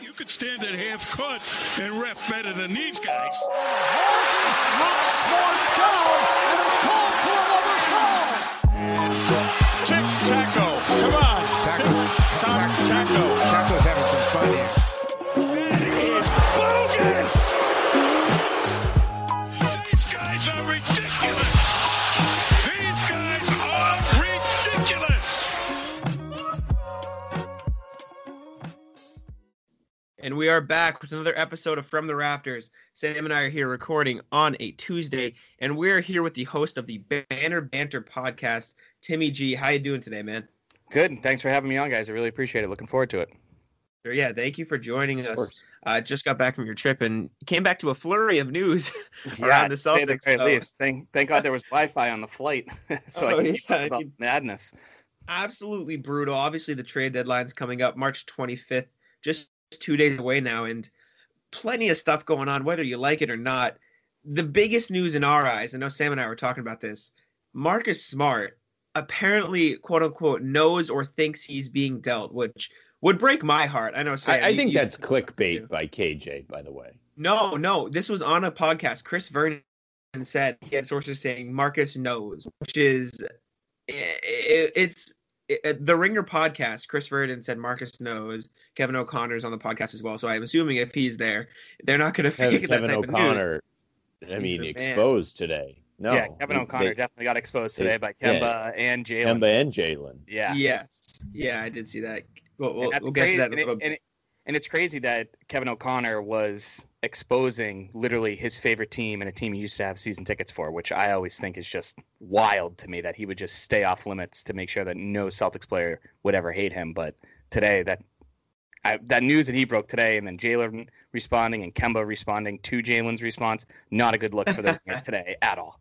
You could stand at half court and ref better than these guys. Knocks Smart down and is called And we are back with another episode of From the Rafters. Sam and I are here recording on a Tuesday, and we're here with the host of the Banner Banter podcast, Timmy G. How you doing today, man? Good. Thanks for having me on, guys. I really appreciate it. Looking forward to it. So, yeah, thank you for joining us. Uh, just got back from your trip and came back to a flurry of news around the Celtics. very so- least. Thank, thank God there was Wi-Fi on the flight, so Oh, I can yeah, about madness. absolutely brutal. Obviously, the trade deadline's coming up March 25th, just two days away now, and plenty of stuff going on, whether you like it or not. The biggest news in our eyes, I know Sam and I were talking about this. Marcus Smart apparently, quote unquote, knows or thinks he's being dealt, which would break my heart. I know. Sam, I, I you- think you- that's clickbait Yeah. by KJ, by the way. no, no. This was on a podcast. Chris Vernon said he had sources saying Marcus knows, which is i- i- it's it, the Ringer podcast. Chris Vernon said Marcus knows. Kevin O'Connor's on the podcast as well. So I'm assuming if he's there, they're not going to Kevin, fake that Kevin type of news. O'Connor, I mean, the man. exposed today. No, yeah, Kevin O'Connor they- definitely got exposed they- today by yeah. Kemba and Jaylen. Kemba and Jaylen. Yeah, Yes, yeah, I did see that. We'll, we'll, we'll get to that in a and, it- and, it- and it's crazy that Kevin O'Connor was exposing literally his favorite team and a team he used to have season tickets for, which I always think is just wild to me that he would just stay off limits to make sure that no Celtics player would ever hate him. But today, that I, that news that he broke today, and then Jaylen responding and Kemba responding to Jaylen's response, not a good look for them today at all.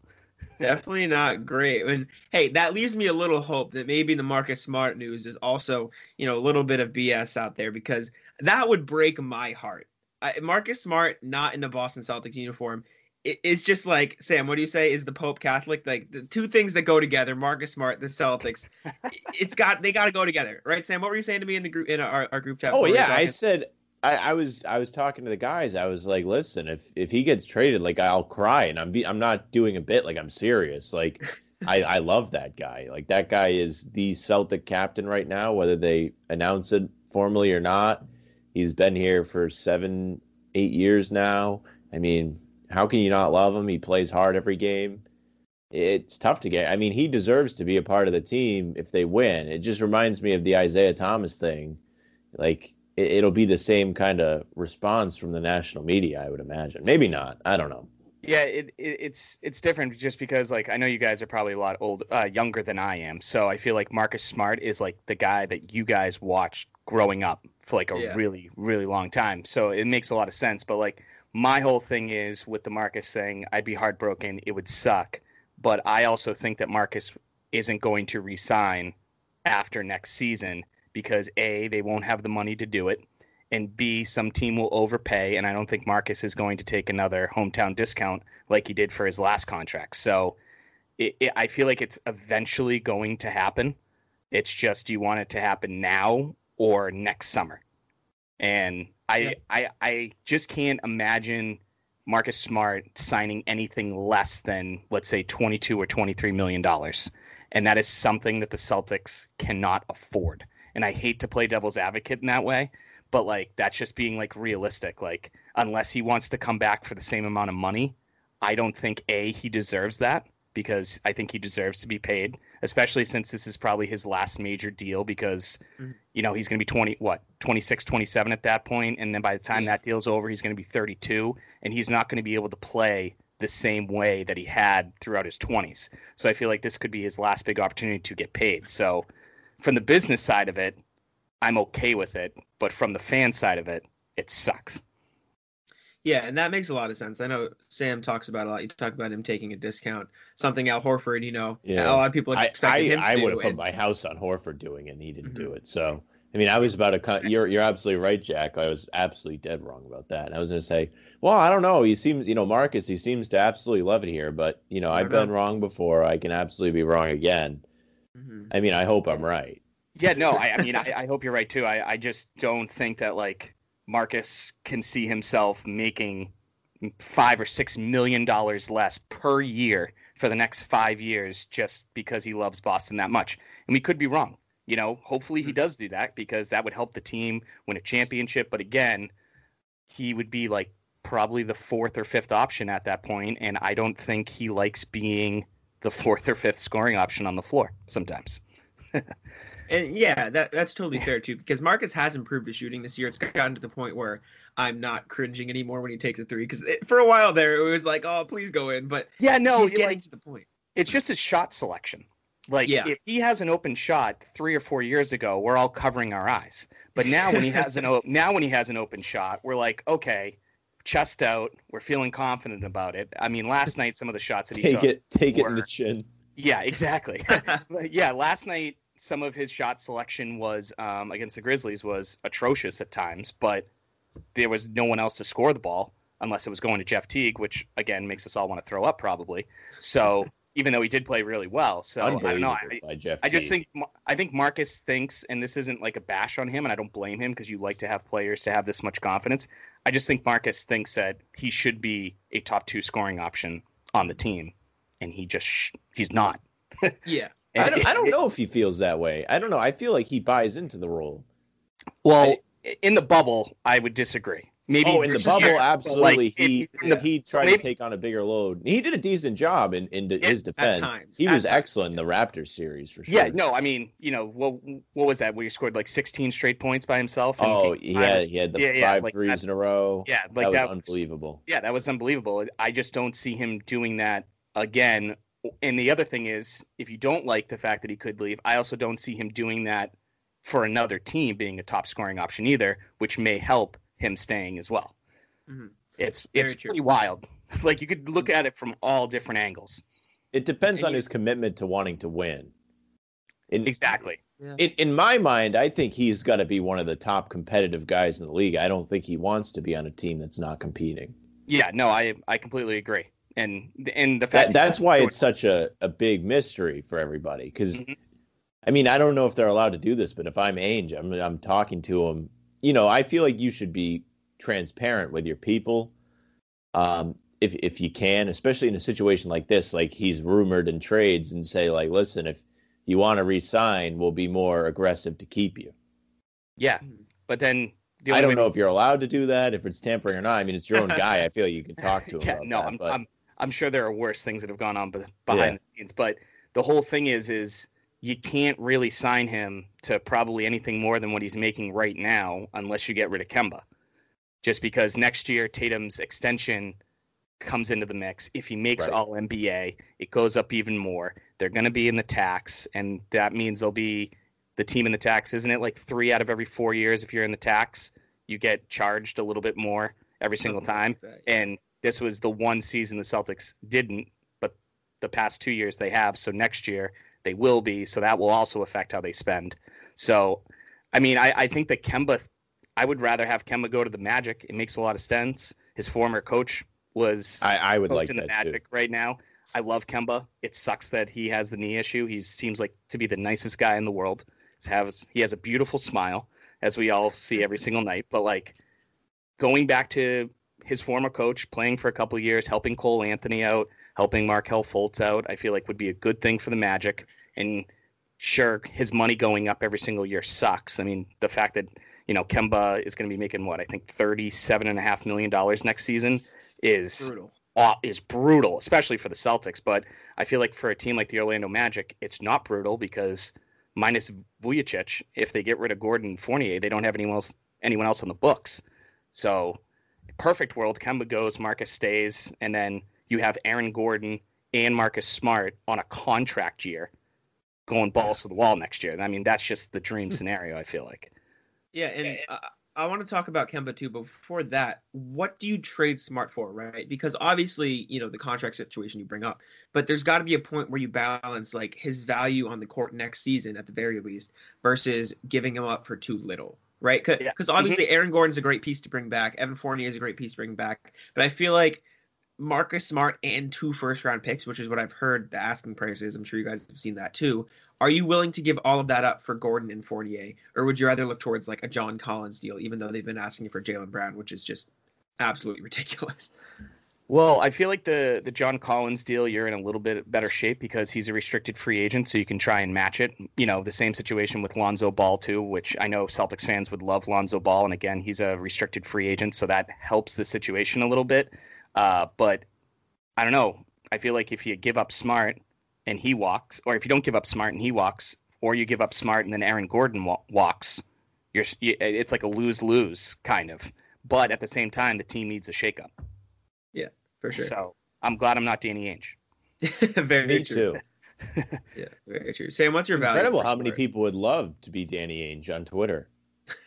Definitely not great. And hey, that leaves me a little hope that maybe the Marcus Smart news is also, you know, a little bit of BS out there because that would break my heart. I, Marcus Smart not in the Boston Celtics uniform. It, it's just like Sam. What do you say? Is the Pope Catholic? Like the two things that go together: Marcus Smart, the Celtics. it's got they got to go together, right? Sam, what were you saying to me in the group in our, our group chat? Oh before we were yeah, I said I, I was I was talking to the guys. I was like, listen, if if he gets traded, like I'll cry, and I'm be, I'm not doing a bit. Like I'm serious. Like I I love that guy. Like that guy is the Celtic captain right now, whether they announce it formally or not. He's been here for seven, eight years now. I mean, how can you not love him? He plays hard every game. It's tough to get. I mean, he deserves to be a part of the team if they win. It just reminds me of the Isaiah Thomas thing. Like it, it'll be the same kind of response from the national media, I would imagine. Maybe not. I don't know. Yeah, it, it it's it's different just because like I know you guys are probably a lot old uh, younger than I am, so I feel like Marcus Smart is like the guy that you guys watched growing up for like a Yeah. really really long time. So it makes a lot of sense. But like my whole thing is with the Marcus thing, I'd be heartbroken. It would suck, but I also think that Marcus isn't going to resign after next season because a they won't have the money to do it and B, some team will overpay, and I don't think Marcus is going to take another hometown discount like he did for his last contract. So it, it, I feel like it's eventually going to happen. It's just do you want it to happen now or next summer? And I, Yeah. I, I just can't imagine Marcus Smart signing anything less than, let's say, 22 or 23 million dollars. And that is something that the Celtics cannot afford. And I hate to play devil's advocate in that way, but like that's just being like realistic like unless he wants to come back for the same amount of money i don't think a he deserves that because i think he deserves to be paid especially since this is probably his last major deal because Mhm. you know he's going to be 20 what 26 27 at that point and then by the time Yeah. that deal's over he's going to be 32 and he's not going to be able to play the same way that he had throughout his 20s so i feel like this could be his last big opportunity to get paid so from the business side of it I'm okay with it, but from the fan side of it, it sucks. Yeah, and that makes a lot of sense. I know Sam talks about a lot. You talk about him taking a discount, something Al Horford. You know, Yeah. a lot of people I expected I, him. I would have put my house on Horford doing it, and he didn't do Mhm. it. So I mean, I was about to. Con- you're you're absolutely right, Jack. I was absolutely dead wrong about that. I was going to say, well, I don't know. He seems, you know, Marcus. He seems to absolutely love it here, but you know, I I've don't been wrong before. I can absolutely be wrong again. Mhm. I mean, I hope I'm right. Yeah, no, I, I mean, I, I hope you're right too. I, I just don't think that like Marcus can see himself making five or six million dollars less per year for the next five years just because he loves Boston that much. And we could be wrong. You know, hopefully he hmm. does do that because that would help the team win a championship. But again, he would be like probably the fourth or fifth option at that point, and I don't think he likes being the fourth or fifth scoring option on the floor sometimes. And yeah, that that's totally fair too, because Marcus has improved his shooting this year. It's gotten to the point where I'm not cringing anymore when he takes a three, because for a while there it was like, oh, please go in, but yeah, no, he's getting like, to the point. it's just his shot selection. Like Yeah. if he has an open shot three or four years ago, we're all covering our eyes. But now when he has an o- now when he has an open shot, we're like, okay, chest out, we're feeling confident about it. I mean, last night some of the shots that he Take took, it, take it in the chin. yeah, exactly. Yeah, last night some of his shot selection was um, against the Grizzlies was atrocious at times, but there was no one else to score the ball unless it was going to Jeff Teague, which again makes us all want to throw up probably. So even though he did play really well, so I don't know. I, by Jeff. I just think I think Marcus thinks, and this isn't like a bash on him, and I don't blame him because you like to have players to have this much confidence. I just think Marcus thinks that he should be a top two scoring option on the team, and he just sh- he's not. Yeah. I don't, I don't know if he feels that way. I don't know. I feel like he buys into the role. Well, in the bubble, I would disagree. Maybe oh, in the bubble, but, absolutely. like, he the- he tried maybe- to take on a bigger load. He did a decent job in, in Yeah, his defense. times, he was times, excellent in the Raptors series for sure. Yeah, no, I mean, you know, what what was that? Where he scored like 16 straight points by himself? Oh, game yeah, finals? he had the Yeah, yeah, five like threes that- in a row. Yeah, like that like was unbelievable. Yeah, that was unbelievable. I just don't see him doing that again. And the other thing is, if you don't like the fact that he could leave, I also don't see him doing that for another team being a top scoring option either, which may help him staying as well. Mhm. It's Very it's true. pretty wild. Like you could look at it from all different angles. It depends And on you- his commitment to wanting to win. In, Exactly. in in my mind, I think he's got to be one of the top competitive guys in the league. I don't think he wants to be on a team that's not competing. Yeah, no, I I completely agree. And and the fact That, that's why it's such a, a big mystery for everybody. Because Mhm. I mean, I don't know if they're allowed to do this, but if I'm Ainge, I'm I'm talking to him. You know, I feel like you should be transparent with your people, um, if if you can, especially in a situation like this. Like he's rumored in trades, and say like, listen, if you want to resign, we'll be more aggressive to keep you. yeah. But then the I don't way know if you're allowed to do that, if it's tampering or not. I mean, it's your own guy. I feel you can talk to him. yeah, about no, that, I'm, but- I'm I'm sure there are worse things that have gone on be- behind the scenes, but the whole thing is is you can't really sign him to probably anything more than what he's making right now unless you get rid of Kemba. Just because next year Tatum's extension comes into the mix. If he makes Right. all NBA, it goes up even more. They're going to be in the tax, and that means they'll be the team in the tax. Isn't it like three out of every four years? If you're in the tax, you get charged a little bit more every single time. And this was the one season the Celtics didn't, but the past two years they have. So next year they will be. So that will also affect how they spend. So, I mean, I, I think that Kemba, I would rather have Kemba go to the Magic. It makes a lot of sense. His former coach was I, I would like coaching the that too. Magic right now. I love Kemba. It sucks that he has the knee issue. He seems like to be the nicest guy in the world. He's has he has a beautiful smile, as we all see every single night. But like going back to his former coach, playing for a couple of years, helping Cole Anthony out, helping Markelle Fultz out, I feel like would be a good thing for the Magic. And sure, his money going up every single year sucks. I mean, the fact that you know Kemba is going to be making what I think thirty-seven and a half million dollars next season is Brutal. aw- is brutal, especially for the Celtics. But I feel like for a team like the Orlando Magic, it's not brutal because minus Vucevic, if they get rid of Gordon Fournier, they don't have anyone else anyone else on the books. So, perfect world, Kemba goes, Marcus stays, and then you have Aaron Gordon and Marcus Smart on a contract year, going balls to the wall next year. I mean, that's just the dream scenario. I feel like. Yeah, and uh, I want to talk about Kemba too. But before that, what do you trade Smart for, right? Because obviously, you know the contract situation you bring up, but there's got to be a point where you balance like his value on the court next season at the very least versus giving him up for too little, right? Because Yeah. Mm-hmm. obviously Aaron Gordon's a great piece to bring back. Evan Fournier is a great piece to bring back, but I feel like Marcus Smart and two first round picks, which is what I've heard the asking price is. I'm sure you guys have seen that too. Are you willing to give all of that up for Gordon and Fournier, or would you rather look towards like a John Collins deal, even though they've been asking for Jaylen Brown, which is just absolutely ridiculous? Well, I feel like the the John Collins deal, you're in a little bit better shape because he's a restricted free agent, so you can try and match it. You know, the same situation with Lonzo Ball too, which I know Celtics fans would love Lonzo Ball, and again, he's a restricted free agent, so that helps the situation a little bit. Uh, but I don't know. I feel like if you give up Smart and he walks, or if you don't give up Smart and he walks, or you give up Smart and then Aaron Gordon wa- walks, you're it's like a lose lose kind of. But at the same time, the team needs a shakeup. Yeah, for sure. So I'm glad I'm not Danny Ainge. very Me true. too. Yeah, very true. Sam, what's your It's value? incredible for how many people would love to be Danny Ainge on Twitter.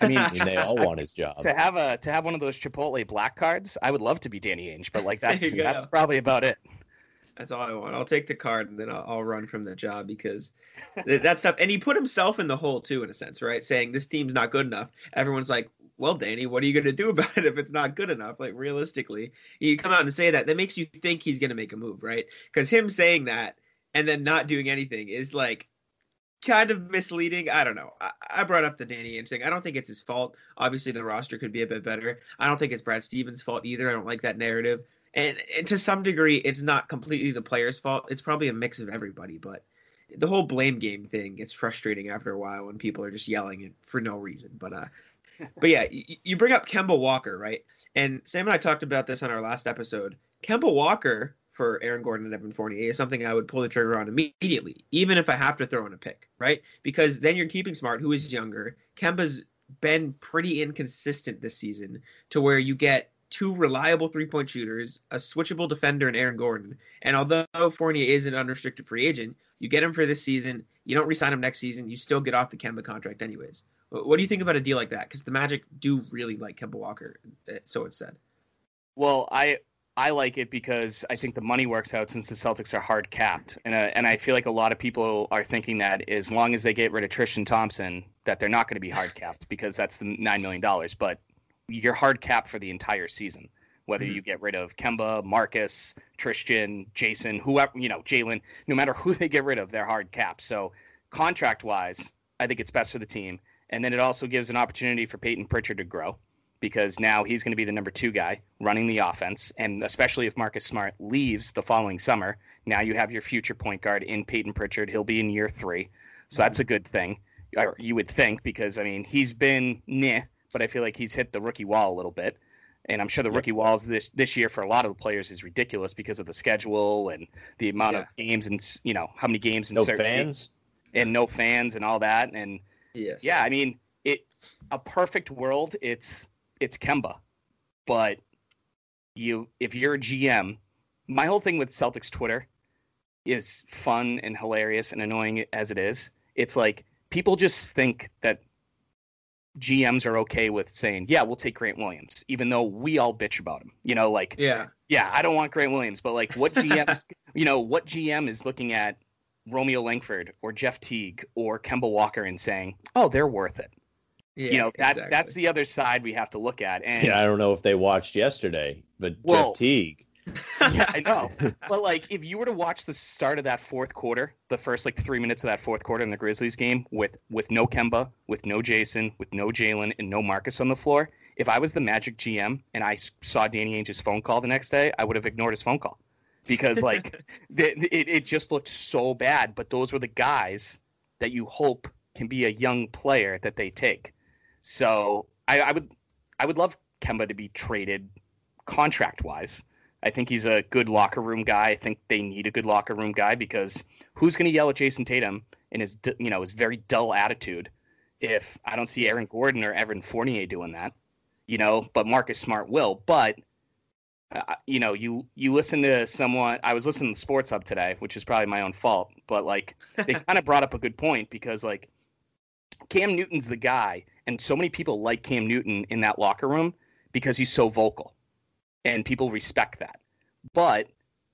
I mean, I mean, they all want his job. to have a to have one of those Chipotle black cards, I would love to be Danny Ainge, but like that's that's probably about it. That's all I want. I'll take the card and then I'll, I'll run from the job because th- that stuff. And he put himself in the hole too, in a sense, right? Saying this team's not good enough. Everyone's like, "Well, Danny, what are you going to do about it if it's not good enough?" Like realistically, you come out and say that, that makes you think he's going to make a move, right? Because him saying that and then not doing anything is like kind of misleading. I don't know. I, I brought up the Danny Ainge thing. I don't think it's his fault. Obviously, the roster could be a bit better. I don't think it's Brad Stevens' fault either. I don't like that narrative. And, and to some degree, it's not completely the player's fault. It's probably a mix of everybody. But the whole blame game thing gets frustrating after a while when people are just yelling it for no reason. But uh, but yeah, you, you bring up Kemba Walker, right? And Sam and I talked about this on our last episode. Kemba Walker for Aaron Gordon and Evan Fournier is something I would pull the trigger on immediately, even if I have to throw in a pick, right? Because then you're keeping Smart, who is younger. Kemba's been pretty inconsistent this season to where you get two reliable three point shooters, a switchable defender in Aaron Gordon. And although Fournier is an unrestricted free agent, you get him for this season. You don't resign him next season. You still get off the Kemba contract, anyways. What do you think about a deal like that? Because the Magic do really like Kemba Walker, uh, so it's said. Well, I I like it because I think the money works out since the Celtics are hard capped, and uh, and I feel like a lot of people are thinking that as long as they get rid of Tristan Thompson, that they're not going to be hard capped because that's the nine million dollars. But you're hard capped for the entire season, whether Mhm. you get rid of Kemba, Marcus, Tristan, Jayson, whoever you know, Jaylen. No matter who they get rid of, they're hard capped. So contract wise, I think it's best for the team, and then it also gives an opportunity for Peyton Pritchard to grow because now he's going to be the number two guy running the offense. And especially if Marcus Smart leaves the following summer, now you have your future point guard in Peyton Pritchard. He'll be in year three. So that's a good thing. You would think, because, I mean, he's been meh, but I feel like he's hit the rookie wall a little bit. And I'm sure the rookie walls this this year for a lot of the players is ridiculous because of the schedule and the amount of games and you know how many games and No certain fans. and no fans and all that and Yes. yeah, I mean, it a perfect world. It's it's Kemba, but you if you're a GM, my whole thing with Celtics Twitter is fun and hilarious and annoying as it is. It's like people just think that GMs are okay with saying, "Yeah, we'll take Grant Williams," even though we all bitch about him. You know, like Yeah. yeah, I don't want Grant Williams, but like what GMs, you know, what GM is looking at Romeo Langford or Jeff Teague or Kemba Walker and saying, "Oh, they're worth it." Yeah. you know, that's exactly. that's the other side we have to look at. And Yeah, I don't know if they watched yesterday, but Well- Jeff Teague. Yeah, I know. But like, if you were to watch the start of that fourth quarter, the first like three minutes of that fourth quarter in the Grizzlies game, with with no Kemba, with no Jayson, with no Jaylen, and no Marcus on the floor, if I was the Magic GM and I saw Danny Ainge's phone call the next day, I would have ignored his phone call because like the, it it just looked so bad. But those were the guys that you hope can be a young player that they take. So I, I would I would love Kemba to be traded contract wise. I think he's a good locker room guy. I think they need a good locker room guy because who's going to yell at Jayson Tatum in his you know his very dull attitude if I don't see Aaron Gordon or Evan Fournier doing that, you know. But Marcus Smart will. But uh, you know, you you listen to someone. I was listening to Sports Hub today, which is probably my own fault. But like they kind of brought up a good point because like Cam Newton's the guy, and so many people like Cam Newton in that locker room because he's so vocal, and people respect that. But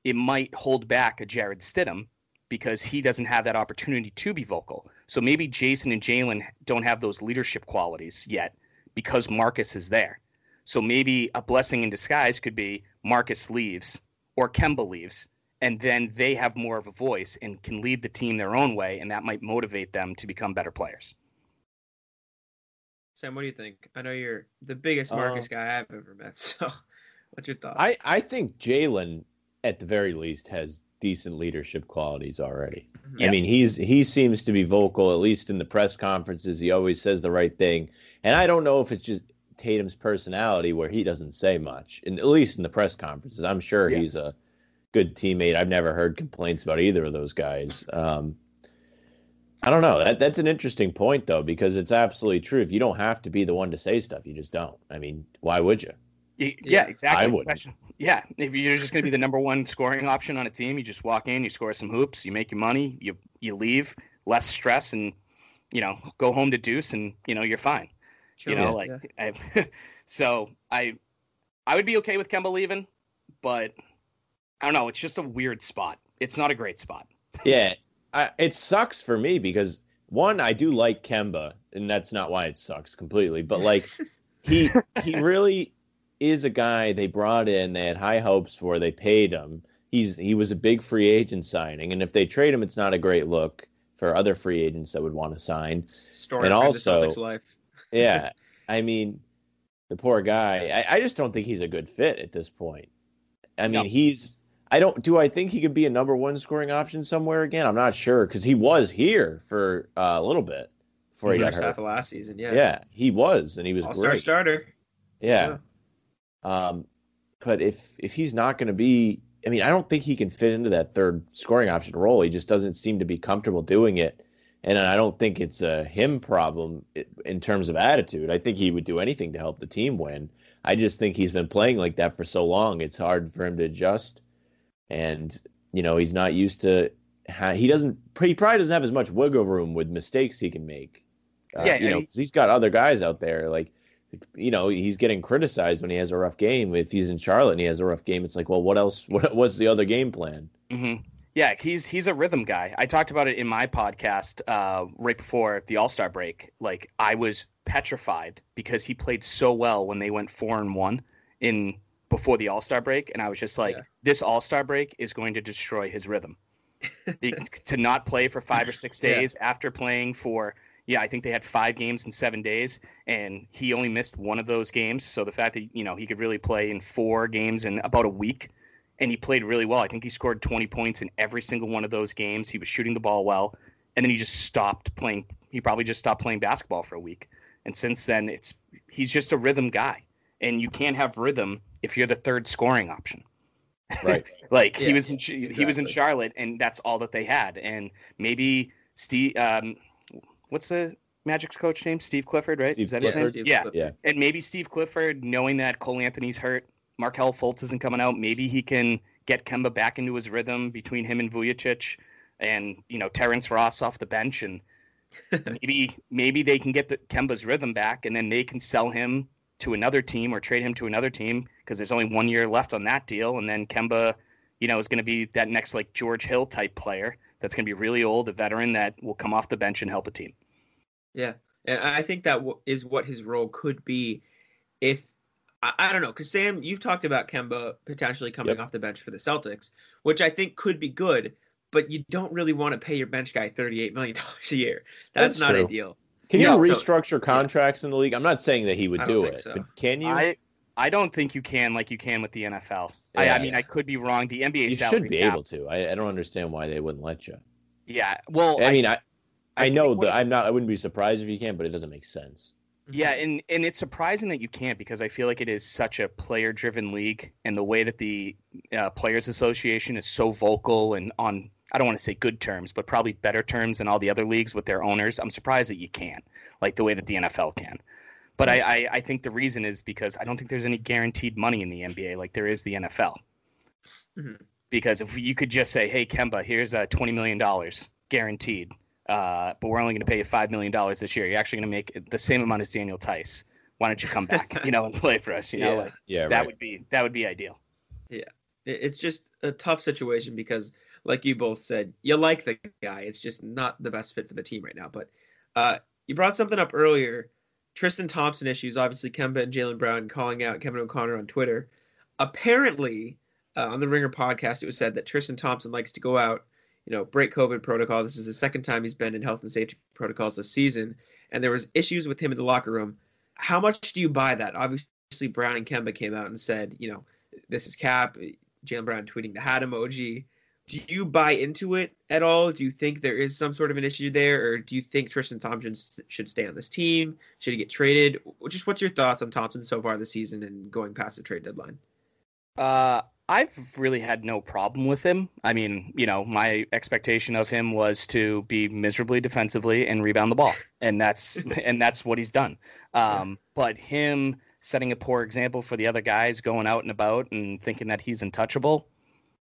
it might hold back a Jarrett Stidham because he doesn't have that opportunity to be vocal. So maybe Jayson and Jaylen don't have those leadership qualities yet because Marcus is there. So maybe a blessing in disguise could be Marcus leaves or Kemba leaves, and then they have more of a voice and can lead the team their own way, and that might motivate them to become better players. Sam, what do you think? I know you're the biggest Marcus Uh, guy I've ever met. So, what's your thought? I I think Jaylen at the very least has decent leadership qualities already. Yeah. I mean, he's he seems to be vocal at least in the press conferences. He always says the right thing, and I don't know if it's just Tatum's personality where he doesn't say much, and at least in the press conferences. I'm sure Yeah. he's a good teammate. I've never heard complaints about either of those guys. Um, I don't know. That that's an interesting point though, because it's absolutely true. If you don't have to be the one to say stuff, you just don't. I mean, why would you? Y- Yeah, Yeah, exactly. I wouldn't. Yeah, if you're just going to be the number one scoring option on a team, you just walk in, you score some hoops, you make your money, you you leave, less stress, and you know go home to Deuce, and you know you're fine. Sure, You know, like Yeah. I, so I I would be okay with Kemba leaving, but I don't know. It's just a weird spot. It's not a great spot. Yeah, I, it sucks for me because one, I do like Kemba, and that's not why it sucks completely. But like, he he really is a guy they brought in. They had high hopes for. They paid him. He's he was a big free agent signing, and if they trade him, it's not a great look for other free agents that would want to sign. story and of also- the Celtics life. Yeah, I mean, the poor guy. I, I just don't think he's a good fit at this point. I mean, No. he's. I don't. Do I think he could be a number one scoring option somewhere again? I'm not sure because he was here for uh, a little bit before he got First half hurt. of last season, yeah. Yeah. he was, and he was All star great. starter. Yeah. Um, but if if he's not going to be, I mean, I don't think he can fit into that third scoring option role. He just doesn't seem to be comfortable doing it, and I don't think it's a him problem in terms of attitude. I think he would do anything to help the team win. I just think he's been playing like that for so long; it's hard for him to adjust, and you know he's not used to. Ha- he doesn't. He probably doesn't have as much wiggle room with mistakes he can make. Uh, Yeah, you know, 'cause he's got other guys out there like you know, he's getting criticized when he has a rough game. If he's in Charlotte and he has a rough game, it's like, well, what else? What, what's the other game plan? hmm Yeah, he's he's a rhythm guy. I talked about it in my podcast uh, right before the All Star break. Like I was petrified because he played so well when they went four and one in before the All Star break, and I was just like, Yeah. this All Star break is going to destroy his rhythm. To not play for five or six Yeah. days after playing for yeah, I think they had five games in seven days, and he only missed one of those games. So the fact that you know he could really play in four games in about a week, and he played really well. I think he scored 20 points in every single one of those games. He was shooting the ball well, and then he just stopped playing. He probably just stopped playing basketball for a week, and since then, it's he's just a rhythm guy, and you can't have rhythm if you're the third scoring option. Right. Like he was in Ch- he was in. Charlotte, and that's all that they had. And maybe Steve, um, what's the Magic's coach name? Steve Clifford, right? Steve Is that Yeah, his name? Steve yeah. Clifford. Yeah. And maybe Steve Clifford, knowing that Cole Anthony's hurt, Markelle Fultz isn't coming out, maybe he can get Kemba back into his rhythm between him and Vucevic, and you know Terrence Ross off the bench, and maybe maybe they can get the, Kemba's rhythm back, and then they can sell him to another team or trade him to another team because there's only one year left on that deal, and then Kemba, you know, is going to be that next like George Hill type player that's going to be really old, a veteran that will come off the bench and help a team. Yeah, and I think that w- is what his role could be. If I, I don't know, because Sam, you've talked about Kemba potentially coming Yep. off the bench for the Celtics, which I think could be good. But you don't really want to pay your bench guy thirty-eight million dollars a year. That's, That's not true. ideal. Can you No, so- restructure contracts in the league? I'm not saying that he would I don't do think it, so. but can you? I I don't think you can like you can with the NFL. I, Yeah. I mean, I could be wrong. The NBA you salary should be cap- able to. I, I don't understand why they wouldn't let you. Yeah. Well, I mean, I I, I know that I'm not. I wouldn't be surprised if you can, but it doesn't make sense. Yeah, and and it's surprising that you can't because I feel like it is such a player-driven league, and the way that the uh, Players Association is so vocal and on I don't want to say good terms, but probably better terms than all the other leagues with their owners. I'm surprised that you can't, like the way that the NFL can. But I, I, I think the reason is because I don't think there's any guaranteed money in the NBA like there is the NFL. Mhm. Because if you could just say, "Hey, Kemba, here's uh, twenty million dollars guaranteed," uh, but we're only going to pay you five million dollars this year. You're actually going to make the same amount as Daniel Theis. Why don't you come back, you know, and play for us? You know, Yeah. like Yeah, that right. would be that would be ideal. It- It's just a tough situation because, like you both said, you like the guy. It's just not the best fit for the team right now. But uh, you brought something up earlier. Tristan Thompson issues. Obviously, Kemba and Jaylen Brown calling out Kevin O'Connor on Twitter. Apparently, uh, on the Ringer podcast, it was said that Tristan Thompson likes to go out, you know, break COVID protocol. This is the second time he's been in health and safety protocols this season, and there was issues with him in the locker room. How much do you buy that? Obviously, Brown and Kemba came out and said, you know, this is Cap. Jaylen Brown tweeting the hat emoji. Do you buy into it at all? Do you think there is some sort of an issue there, or do you think Tristan Thompson should stay on this team? Should he get traded? Just what's your thoughts on Thompson so far this season and going past the trade deadline? Uh, I've really had no problem with him. I mean, you know, my expectation of him was to be miserably defensively and rebound the ball, and that's and that's what he's done. Um, yeah. But him setting a poor example for the other guys going out and about and thinking that he's untouchable,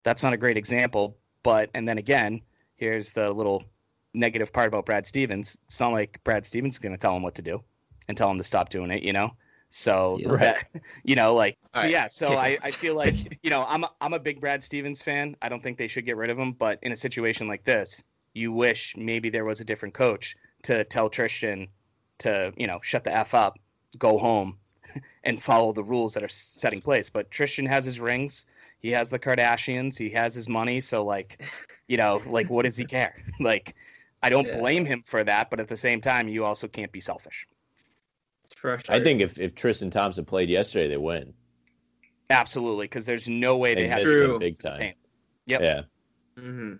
that's not a great example. But and then again, here's the little negative part about Brad Stevens. It's not like Brad Stevens is going to tell him what to do and tell him to stop doing it. You know, so yeah. that, you know, like so right. yeah. So I, I feel like you know I'm a, I'm a big Brad Stevens fan. I don't think they should get rid of him, but in a situation like this, you wish maybe there was a different coach to tell Tristan to you know shut the f up, go home, and follow the rules that are setting place. But Tristan has his rings. He has the Kardashians. He has his money. So like, you know, like what does he care? Like, I don't yeah. blame him for that, but at the same time, you also can't be selfish. I think if, if Tristan Thompson played yesterday, they win. Absolutely, because there's no way they, they had him big time. Yep. Yeah. Mm-hmm.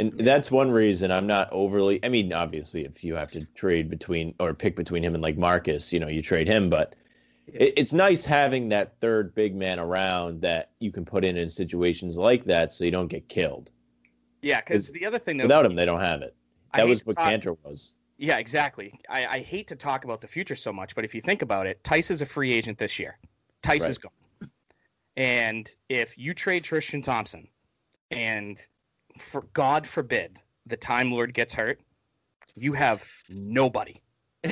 And that's one reason I'm not overly. I mean, obviously, if you have to trade between or pick between him and like Marcus, you know, you trade him. But it, it's nice having that third big man around that you can put in in situations like that, so you don't get killed. Yeah, because the other thing that without him, they don't have it. That was what talk, Kanter was. Yeah, exactly. I, I, hate to talk about the future so much, but if you think about it, Theis is a free agent this year. Theis right. is gone. And if you trade Tristan Thompson and for God forbid the Time Lord gets hurt, you have nobody.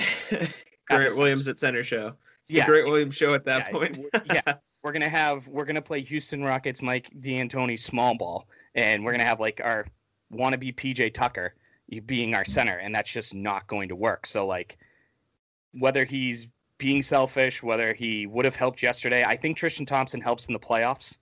Grant Williams at center show. It's yeah, Grant Williams show at that yeah, point. yeah, we're gonna have we're gonna play Houston Rockets Mike D'Antoni small ball, and we're gonna have like our wannabe PJ Tucker being our center, and that's just not going to work. So like, whether he's being selfish, whether he would have helped yesterday, I think Tristan Thompson helps in the playoffs.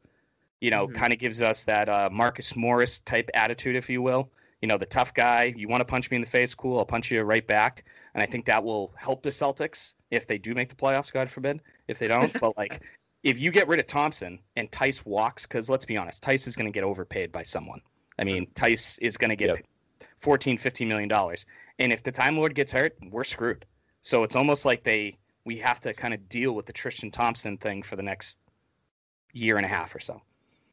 You know, mm-hmm. kind of gives us that uh, Marcus Morris type attitude, if you will. You know, the tough guy. You want to punch me in the face? Cool, I'll punch you right back. And I think that will help the Celtics if they do make the playoffs. God forbid if they don't. but like, if you get rid of Thompson and Theis walks, because let's be honest, Theis is going to get overpaid by someone. I mean, Theis is going to get yep. 14 15 million dollars. And if the time lord gets hurt we're screwed. So it's almost like they we have to kind of deal with the tristan thompson thing for the next year and a half or so.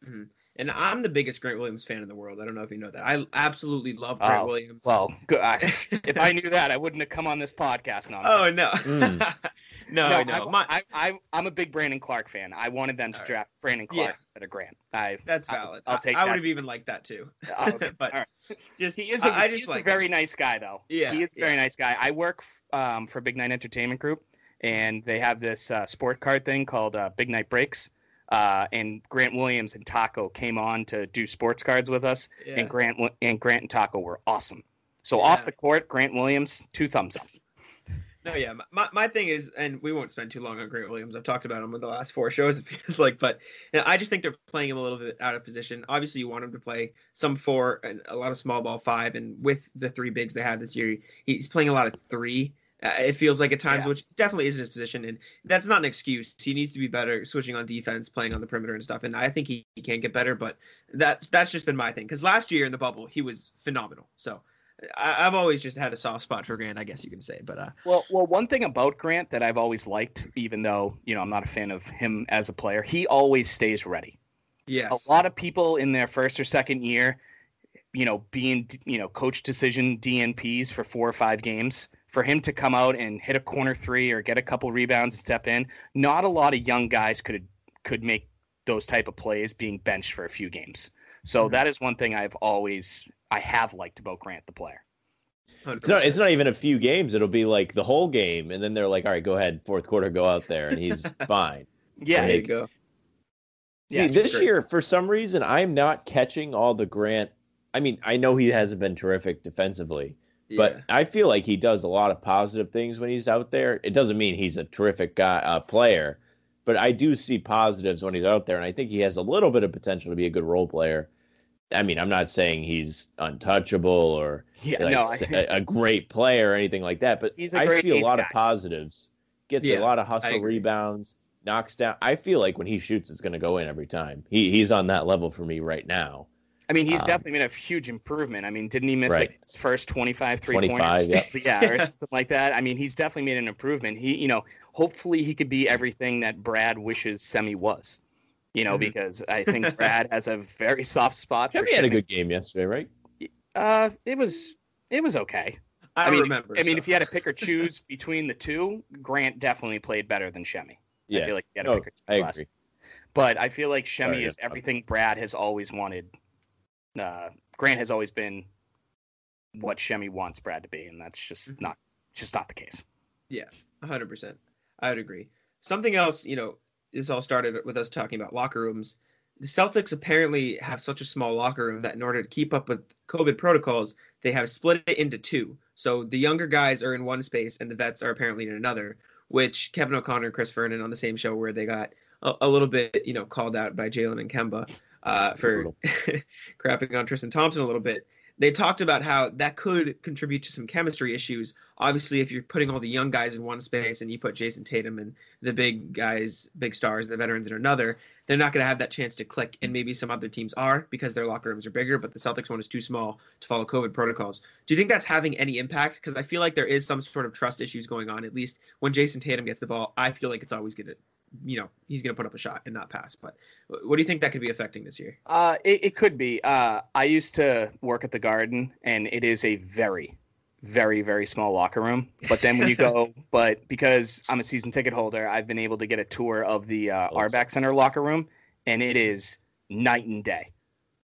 Mm-hmm. And i'm the biggest grant williams fan in the world i don't know if you know that i absolutely love grant oh, williams well I, if i knew that i wouldn't have come on this podcast now oh no mm. No, no, no. I, My... I, I, am a big Brandon Clarke fan. I wanted them to right. draft Brandon Clarke yeah. instead of Grant. I, That's valid. I, will take. I, I would have even liked that too. Oh, okay. but right. just he is. A, I just like a very nice guy though. Yeah, he is a very yeah. nice guy. I work um, for Big Night Entertainment Group, and they have this uh, sport card thing called uh, Big Night Breaks. Uh, and Grant Williams and Tacko came on to do sports cards with us, yeah. and Grant and Grant and Tacko were awesome. So yeah. off the court, Grant Williams, two thumbs up. No, yeah. My, my thing is, and we won't spend too long on Grant Williams. I've talked about him in the last four shows, it feels like, but you know, I just think they're playing him a little bit out of position. Obviously, you want him to play some four and a lot of small ball five. And with the three bigs they have this year, he's playing a lot of three. Uh, it feels like at times, yeah. which definitely isn't his position. And that's not an excuse. He needs to be better switching on defense, playing on the perimeter and stuff. And I think he, he can get better, but that, that's just been my thing. Because last year in the bubble, he was phenomenal. So I, have always just had a soft spot for Grant, I guess you can say. But uh, well, well, one thing about Grant that I've always liked, even though you know I'm not a fan of him as a player, he always stays ready. Yes. A lot of people in their first or second year, you know, being you know coach decision DNPs for four or five games. For him to come out and hit a corner three or get a couple rebounds and step in, not a lot of young guys could could make those type of plays being benched for a few games. So mm-hmm. that is one thing I've always I have liked about Grant the player. 100%. It's not. It's not even a few games. It'll be like the whole game, and then they're like, "All right, go ahead, fourth quarter, go out there," and he's fine. Yeah, there you go. See, yeah, this great. year, for some reason, I'm not catching all the Grant. I mean, I know he hasn't been terrific defensively, yeah. but I feel like he does a lot of positive things when he's out there. It doesn't mean he's a terrific guy, uh, player, but I do see positives when he's out there, and I think he has a little bit of potential to be a good role player. I mean, I'm not saying he's untouchable or Yeah, like, no, I, a, a great player or anything like that, but I see a lot guy. of positives. Gets Yeah, a lot of hustle rebounds, knocks down. I feel like when he shoots, it's going to go in every time. He he's on that level for me right now. I mean, he's Um, definitely made a huge improvement. I mean, didn't he miss Right. like his first 25 three 25, pointers? yep. yeah, or something like that. I mean, he's definitely made an improvement. He, you know, hopefully he could be everything that Brad wishes Semi was. You know, Mhm. because I think Brad has a very soft spot for Jimmy had a good game yesterday, right? Uh, it was it was okay. I, I mean, remember. I mean, so. if you had to pick or choose between the two, Grant definitely played better than Semi. I Yeah, feel like he had to no, pick or choose I last. agree. But I feel like Semi Sorry, is yeah. everything Brad has always wanted. Uh, Grant has always been what Semi wants Brad to be, and that's just Mhm. not just not the case. Yeah, hundred percent. I would agree. Something else, you know, this all started with us talking about locker rooms. The Celtics apparently have such a small locker room that in order to keep up with COVID protocols, they have split it into two. So the younger guys are in one space and the vets are apparently in another, which Kevin O'Connor and Chris Vernon on the same show where they got a, a little bit, you know, called out by Jaylen and Kemba uh, for crapping on Tristan Thompson a little bit. They talked about how that could contribute to some chemistry issues. Obviously, if you're putting all the young guys in one space and you put Jayson Tatum and the big guys, big stars, the veterans in another, they're not going to have that chance to click. And maybe some other teams are because their locker rooms are bigger, but the Celtics one is too small to follow COVID protocols. Do you think that's having any impact? Because I feel like there is some sort of trust issues going on. At least when Jayson Tatum gets the ball, I feel like it's always going to, you know, he's going to put up a shot and not pass. But what do you think that could be affecting this year? Uh, it, it could be. Uh, I used to work at the Garden, and it is a very, very, very small locker room. But then when you go, but because I'm a season ticket holder, I've been able to get a tour of the uh. Auerbach Center locker room, and it is night and day.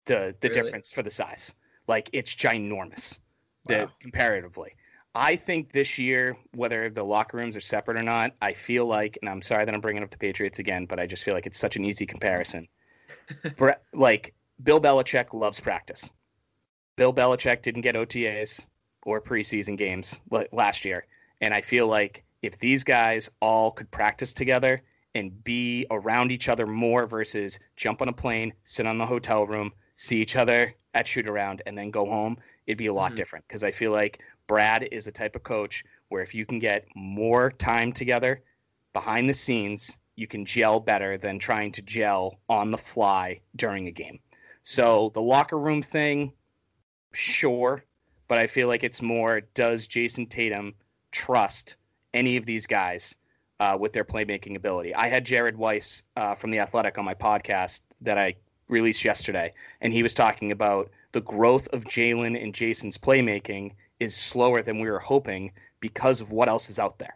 The the Really? difference for the size, like it's ginormous, the Wow. comparatively. I think this year, whether the locker rooms are separate or not, I feel like, and I'm sorry that I'm bringing up the Patriots again, but I just feel like it's such an easy comparison. Like Bill Belichick loves practice. Bill Belichick didn't get OTAs or preseason games last year, and I feel like if these guys all could practice together and be around each other more versus jump on a plane, sit on the hotel room, see each other at shoot around, and then go home, it'd be a lot Mhm. different. Because I feel like Brad is the type of coach where if you can get more time together behind the scenes, you can gel better than trying to gel on the fly during a game. So the locker room thing, sure, but I feel like it's more does Jayson Tatum trust any of these guys uh, with their playmaking ability? I had Jared Weiss uh, from The Athletic on my podcast that I released yesterday, and he was talking about the growth of Jaylen and Jayson's playmaking is slower than we were hoping because of what else is out there.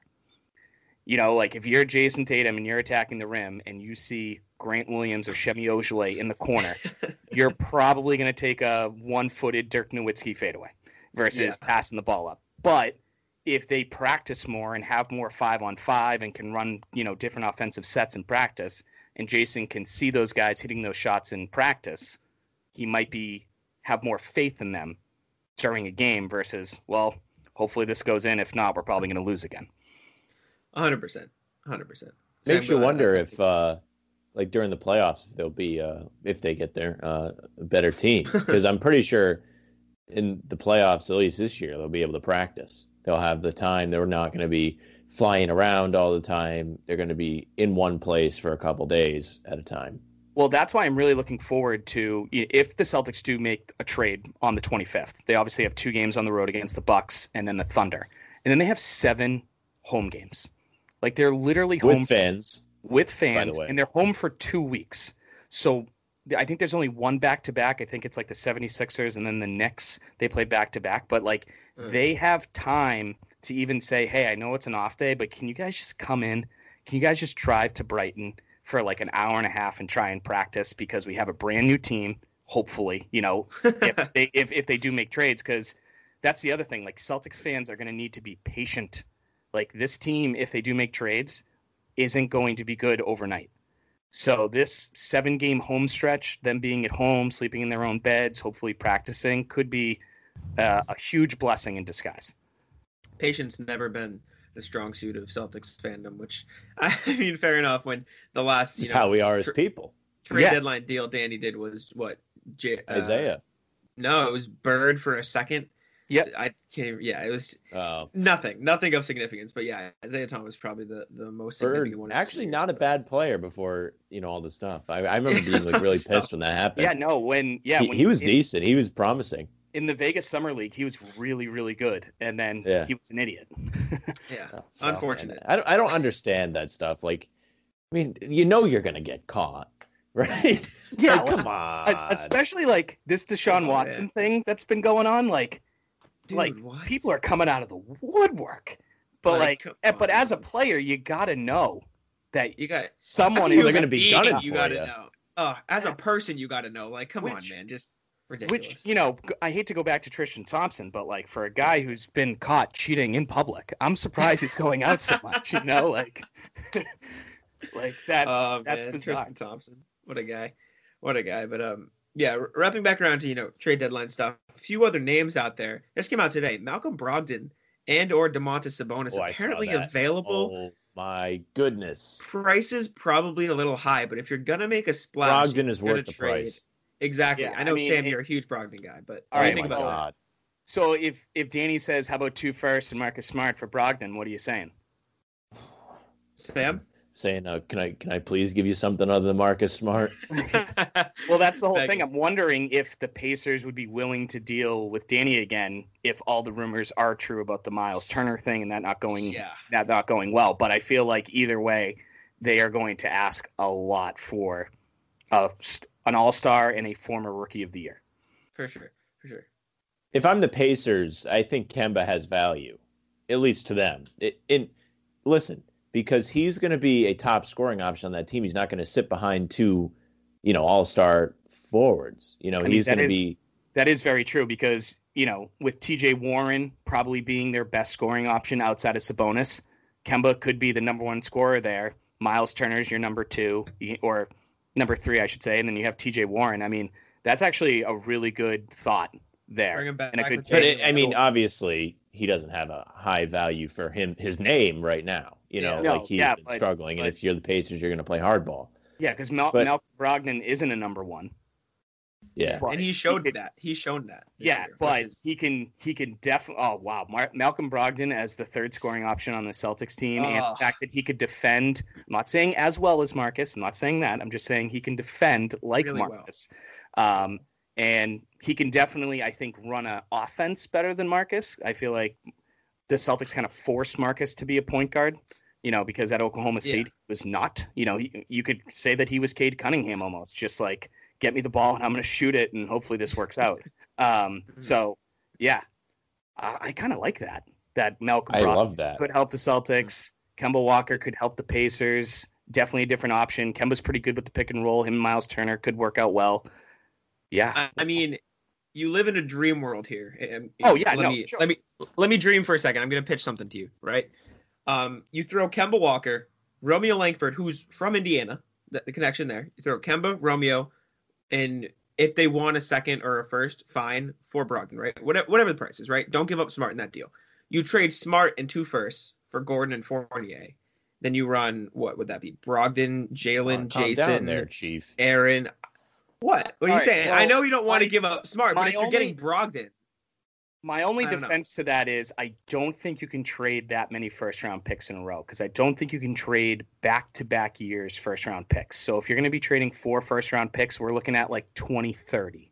You know, like if you're Jayson Tatum and you're attacking the rim and you see Grant Williams or Semi Ojeleye in the corner, you're probably going to take a one-footed Dirk Nowitzki fadeaway versus Yeah. passing the ball up. But if they practice more and have more five on five and can run, you know, different offensive sets in practice, and Jayson can see those guys hitting those shots in practice, he might be have more faith in them during a game versus, well, hopefully this goes in. If not, we're probably going to lose again. hundred percent, hundred percent. Makes you wonder if, uh, like during the playoffs, if they'll be, uh, if they get there, uh, a better team. Because I'm pretty sure in the playoffs, at least this year, they'll be able to practice. They'll have the time. They're not going to be flying around all the time. They're going to be in one place for a couple days at a time. Well, that's why I'm really looking forward to if the Celtics do make a trade on the 25th. They obviously have two games on the road against the Bucks and then the Thunder, and then they have seven home games. Like they're literally home With fans, with fans, way. and they're home for two weeks. So I think there's only one back to back. I think it's like the 76ers and then the Knicks. They play back to back, but like Mm. they have time to even say, "Hey, I know it's an off day, but can you guys just come in? Can you guys just drive to Brighton for like an hour and a half and try and practice because we have a brand new team. Hopefully, you know, if they if, if they do make trades, because that's the other thing. Like Celtics fans are going to need to be patient. Like this team, if they do make trades, isn't going to be good overnight. So this seven game home stretch, them being at home, sleeping in their own beds, hopefully practicing, could be uh, a huge blessing in disguise. Patience never been the strong suit of Celtics fandom. Which I mean, fair enough. When the last This you know how we are as tr- people. trade Yeah. deadline deal Danny did was what J- uh, Isaiah. No, it was Bird for a second. Yeah, I can't. Even, yeah, it was Oh, nothing, nothing of significance. But yeah, Isaiah Thomas probably the the most Bird significant one. of the actually years, not a bad player before you know all the stuff. I, I remember being like really pissed when that happened. Yeah, no, when yeah, he, when he was in, decent. He was promising. In the Vegas Summer League, he was really, really good, and then Yeah. he was an idiot. Yeah, So, Unfortunate. and I don't. I don't understand that stuff. Like, I mean, you know you're gonna get caught, right? Yeah, Like, come on. Especially like this Deshaun Oh, Watson man. thing that's been going on. Like, Dude, like what? people are coming out of the woodwork. But Like, like, eh, but as a player, you gotta know that you got someone As a is gonna be being, gunning You for gotta ya. know. Uh, as a person, you got to know. Like, come on, man, just ridiculous. Which you know, I hate to go back to Tristan Thompson, but like for a guy who's been caught cheating in public, I'm surprised he's going out so much. You know, like, like that's oh that's man, bizarre. Tristan Thompson, what a guy, what a guy. But um, yeah, wrapping back around to you know trade deadline stuff. A few other names out there just came out today. Malcolm Brogdon and or Domantas Sabonis Oh, apparently available. Oh my goodness. Prices probably a little high, but if you're gonna make a splash, Brogdon is worth the trade. price. Exactly. Yeah, I know I mean, Sam, it- you're a huge Brogdon guy, but All what do right, you think oh my about that? God. So if if Danny says, "How about two first and Marcus Smart for Brogdon?" What are you saying? Sam? Saying, uh, can I can I please give you something other than Marcus Smart? Well, that's the whole Begging. thing. I'm wondering if the Pacers would be willing to deal with Danny again if all the rumors are true about the Miles Turner thing and that not going yeah. that not going well. But I feel like either way, they are going to ask a lot for a, an All Star and a former Rookie of the Year. For sure. For sure. if I'm the Pacers, I think Kemba has value, at least to them. It, in listen, because he's going to be a top scoring option on that team. He's not going to sit behind two, you know, all star forwards. You know, I mean, he's going to be. That is very true because you know with T.J. Warren probably being their best scoring option outside of Sabonis, Kemba could be the number one scorer there. Miles Turner's your number two or number three, I should say, and then you have T.J. Warren. I mean, that's actually a really good thought there. Bring him back. And it could But it, I mean, obviously, he doesn't have a high value for him his name right now. You know, Yeah. Like he's yeah, been but- struggling, and if you're the Pacers, you're going to play hardball. Yeah, because Mal- But- Malcolm Brogdon isn't a number one. Yeah, But and he showed could- that. He shown that. Yeah, year, but is- he can he can definitely. Oh wow, Mar- Malcolm Brogdon as the third scoring option on the Celtics team, and the fact that he could defend. I'm not saying as well as Marcus. I'm not saying that. I'm just saying he can defend like Really well. Marcus. Um, and he can definitely, I think, run an offense better than Marcus. I feel like the Celtics kind of forced Marcus to be a point guard. You know, because at Oklahoma Yeah. State he was not. You know, you, you could say that he was Cade Cunningham almost, just like get me the ball and I'm going to shoot it, and hopefully this works out. Um, Mhm. so yeah, I, I kind of like that. That Malcolm I love that. could help the Celtics. Kemba Walker could help the Pacers. Definitely a different option. Kemba's pretty good with the pick and roll. Him and Miles Turner could work out well. Yeah. I, I mean, you live in a dream world here. and- Oh, yeah, let no, me sure. let me let me dream for a second. I'm gonna pitch something to you, right? Um, you throw Kemba Walker, Romeo Langford, who's from Indiana, the, the connection there. You throw Kemba, Romeo, and if they want a second or a first, fine for Brogdon, right? Whatever, whatever the price is, right? Don't give up Smart in that deal. You trade Smart and two firsts for Gordon and Fournier. Then you run what would that be? Brogdon, Jaylen, Jayson, there, Chief. Aaron. What? What are you All right, saying? I know you don't want to give up Smart, but if you're only- getting Brogdon, My only don't know. defense to that is I don't think you can trade that many first round picks in a row because I don't think you can trade back to back years first round picks. So if you're going to be trading four first round picks, we're looking at like 2030.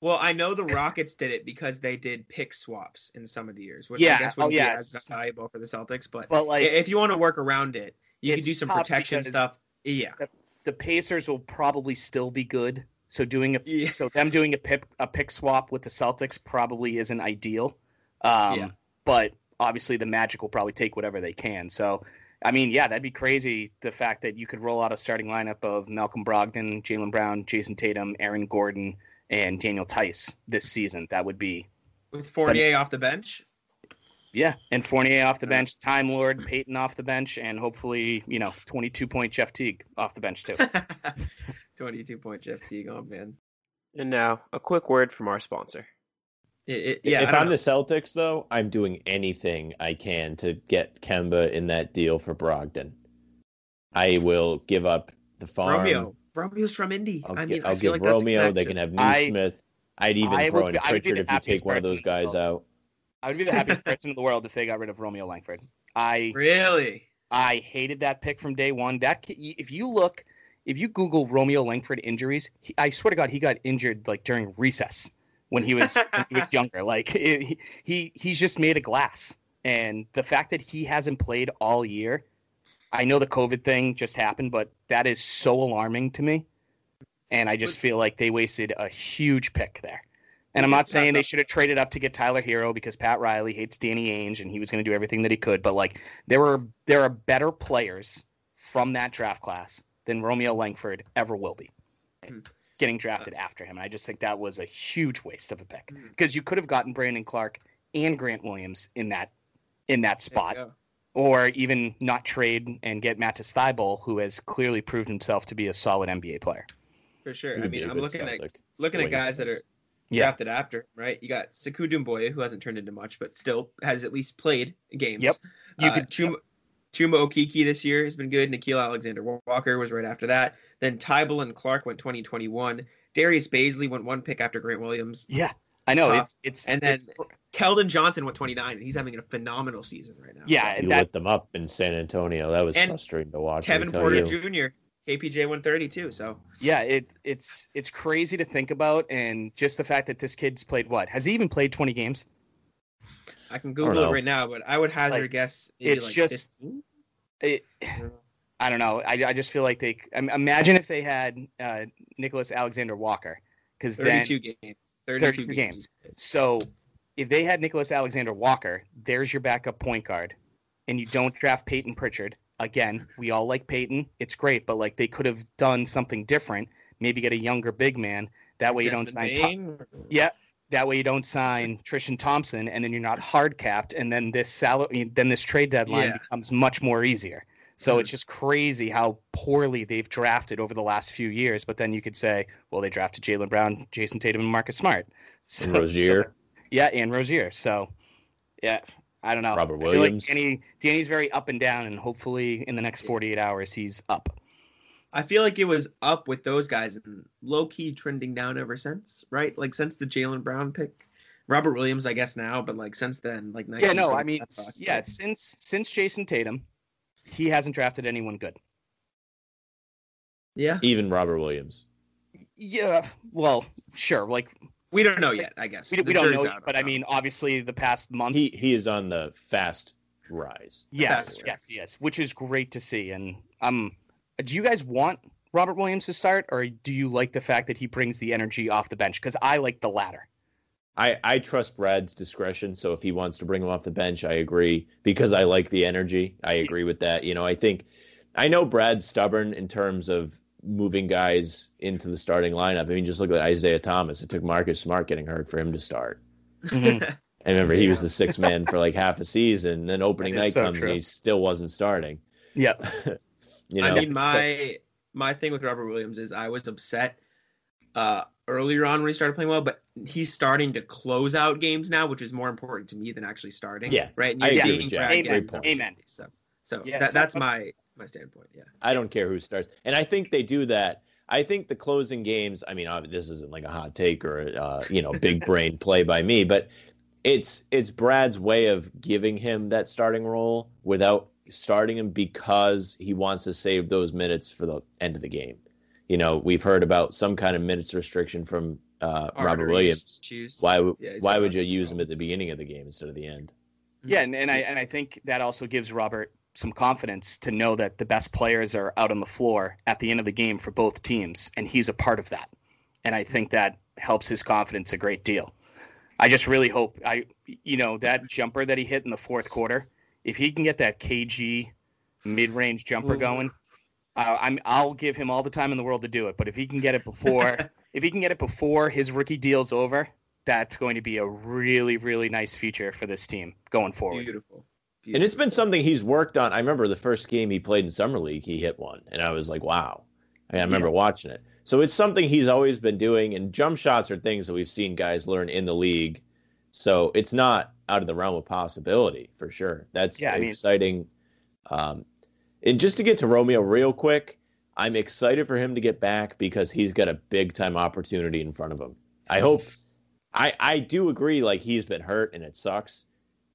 well, I know the Rockets did it because they did pick swaps in some of the years, which Yeah, I guess oh, wouldn't yeah, be as valuable for the Celtics. But But like if you want to work around it, you can do some protection stuff. Yeah, the Pacers will probably still be good. So doing a Yeah. so them doing a pick a pick swap with the Celtics probably isn't ideal. Um, Yeah. But obviously the Magic will probably take whatever they can. So I mean, yeah, that'd be crazy. The fact that you could roll out a starting lineup of Malcolm Brogdon, Jaylen Brown, Jayson Tatum, Aaron Gordon, and Daniel Theis this season. That would be with Fournier off the bench. yeah. And Fournier off the bench, Time Lord, Peyton off the bench, and hopefully you know twenty two point Jeff Teague off the bench too. 22 point Jeff Teague. Oh man. And now, a quick word from our sponsor. It, it, yeah, if I'm know. the Celtics, though, I'm doing anything I can to get Kemba in that deal for Brogdon. I will give up the farm. Romeo, Romeo's from Indy. I'll, I mean, I'll I give like Romeo. They can have I- Nesmith. I'd even I throw would in be- I would be Pritchard if you take one of those guys out. I would be the happiest person in the world if they got rid of Romeo Langford. I Really? I hated that pick from day one. That ki- if you look, if you Google Romeo Langford injuries, he, I swear to God, he got injured like during recess when he was when he was younger. Like it, he, he he's just made of glass, and the fact that he hasn't played all year, I know the COVID thing just happened, but that is so alarming to me, and I just feel like they wasted a huge pick there. And I'm not saying they should have traded up to get Tyler Herro because Pat Riley hates Danny Ainge and he was going to do everything that he could. But like there were there are better players from that draft class than Romeo Langford ever will be. Hmm. Getting drafted after him, and I just think that was a huge waste of a pick Hmm. because you could have gotten Brandon Clarke and Grant Williams in that in that spot, or even not trade and get Matisse Thybulle, who has clearly proved himself to be a solid NBA player. For sure. I mean, I'm good looking at Celtic. looking at guys that are. Yeah. drafted after, right? You got Sekou Doumbouya, who hasn't turned into much, but still has at least played games. Yep. You uh, could Chuma, Chuma Okeke this year has been good. Nickeil Alexander Walker was right after that. Then Thybulle and Clarke went 2021. Darius Bazley went one pick after Grant Williams. Yeah, I know Uh, it's it's and then- it's- Keldon Johnson went 29, and he's having a phenomenal season right now. yeah, you that lit them up in San Antonio. That was And frustrating to watch. Kevin let me tell Porter you. Jr., KPJ 132. So yeah, it it's it's crazy to think about, and just the fact that this kid's played what has he even played twenty games? I can Google it right now, but I would hazard Like, guess. it's like just- 15? It, I don't know. I, I just feel like they im- imagine if they had uh, Nicholas Alexander Walker, because then 32 games. 32, 32 games. So if they had Nicholas Alexander Walker, there's your backup point guard, and you don't draft Peyton Pritchard. Again, we all like Peyton. It's great, but like they could have done something different. Maybe get a younger big man. That way you don't sign. Tom- yeah, that way you don't sign Tristan Thompson, and then you're not hard capped, and then this salary, then this trade deadline Yeah. becomes much more easier. So Mhm. it's just crazy how poorly they've drafted over the last few years. But then you could say, well, they drafted Jaylen Brown, Jayson Tatum, and Marcus Smart. So, And Rozier. yeah, and Rozier. So, yeah, I don't know. Robert feel like Williams. Danny, Danny's very up and down, and hopefully in the next 48 hours he's up. I feel like it was up with those guys and low key trending down ever since, right? Like since the Jaylen Brown pick, Robert Williams, I guess now, but like since then, like Yeah, no, I mean, that's yeah, like- since since Jayson Tatum, he hasn't drafted anyone good. yeah, Even Robert Williams. Yeah, well, sure. Like we don't know yet. I guess we, we don't know, out but I that. mean, obviously, the past month. He he is on the fast rise. yes, Fast yes, yes, which is great to see. And I'm. um, do you guys want Robert Williams to start, or do you like the fact that he brings the energy off the bench? Because I like the latter. I, I trust Brad's discretion. So if he wants to bring him off the bench, I agree because I like the energy. I agree with that. You know, I think I know Brad's stubborn in terms of moving guys into the starting lineup. I mean, just look at Isaiah Thomas. It took Marcus Smart getting hurt for him to start. Mhm. I remember he was the sixth man for like half a season. Then opening night so comes true. and he still wasn't starting. Yep. You know, I mean, so- my my thing with Robert Williams is I was upset uh earlier on when he started playing well, but he's starting to close out games now, which is more important to me than actually starting. Yeah, right. And I you're agree seeing with Jack. Brad Amen. Great point. Amen. So, so Yeah, that, that's my my standpoint. Yeah. I don't care who starts, and I think they do that. I think the closing games. I mean, this isn't like a hot take or uh, you know big brain play by me, but it's it's Brad's way of giving him that starting role without starting him because he wants to save those minutes for the end of the game. You know, we've heard about some kind of minutes restriction from uh, Robert Williams. Choose. Why Yeah, why would you use him at the beginning of the game instead of the end? Yeah, and, and I and I think that also gives Robert some confidence to know that the best players are out on the floor at the end of the game for both teams, and he's a part of that. And I think that helps his confidence a great deal. I just really hope I you know that jumper that he hit in the fourth quarter, if he can get that KG mid-range jumper Ooh. going, uh, I'm I'll give him all the time in the world to do it. But if he can get it before if he can get it before his rookie deal's over, that's going to be a really really nice feature for this team going forward. Beautiful. And it's been something he's worked on. I remember the first game he played in summer league, he hit one, and I was like, "Wow!" I, I remember watching it. So it's something he's always been doing. And jump shots are things that we've seen guys learn in the league. So it's not out of the realm of possibility for sure. That's Yeah, I mean- exciting. Um, and just to get to Romeo real quick, I'm excited for him to get back because he's got a big time opportunity in front of him. I hope. I I do agree. Like he's been hurt and it sucks,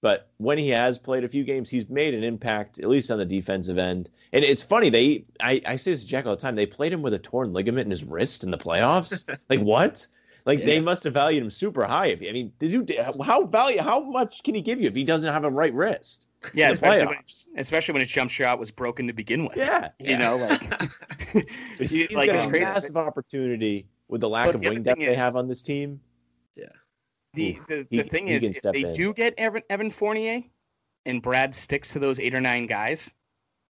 but when he has played a few games, he's made an impact at least on the defensive end. And it's funny they I I say this to Jack all the time. They played him with a torn ligament in his wrist in the playoffs. like what? Like they must have valued him super high. If I mean, did you how value how much can he give you if he doesn't have a right wrist? Yeah, especially when, especially when his jump shot was broken to begin with. Yeah, You know, like, he's like got it's a crazy. massive opportunity with the lack But of the wing depth thing they have on this team. Yeah. The Ooh, the, he- the thing he is, if they in. do get Evan, Evan Fournier, and Brad sticks to those eight or nine guys,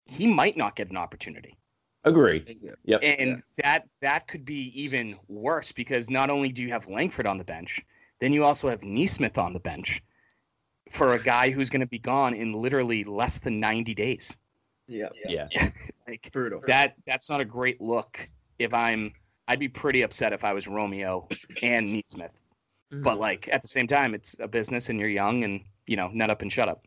he might not get an opportunity. Agree. Yep. And that that could be even worse because not only do you have Langford on the bench, then you also have Nesmith on the bench for a guy who's going to be gone in literally less than 90 days. yeah, yeah. Like brutal. that that's not a great look if I'm I'd be pretty upset if I was Romeo and Nesmith. Mm-hmm. But like at the same time it's a business and you're young and you know, nut up and shut up.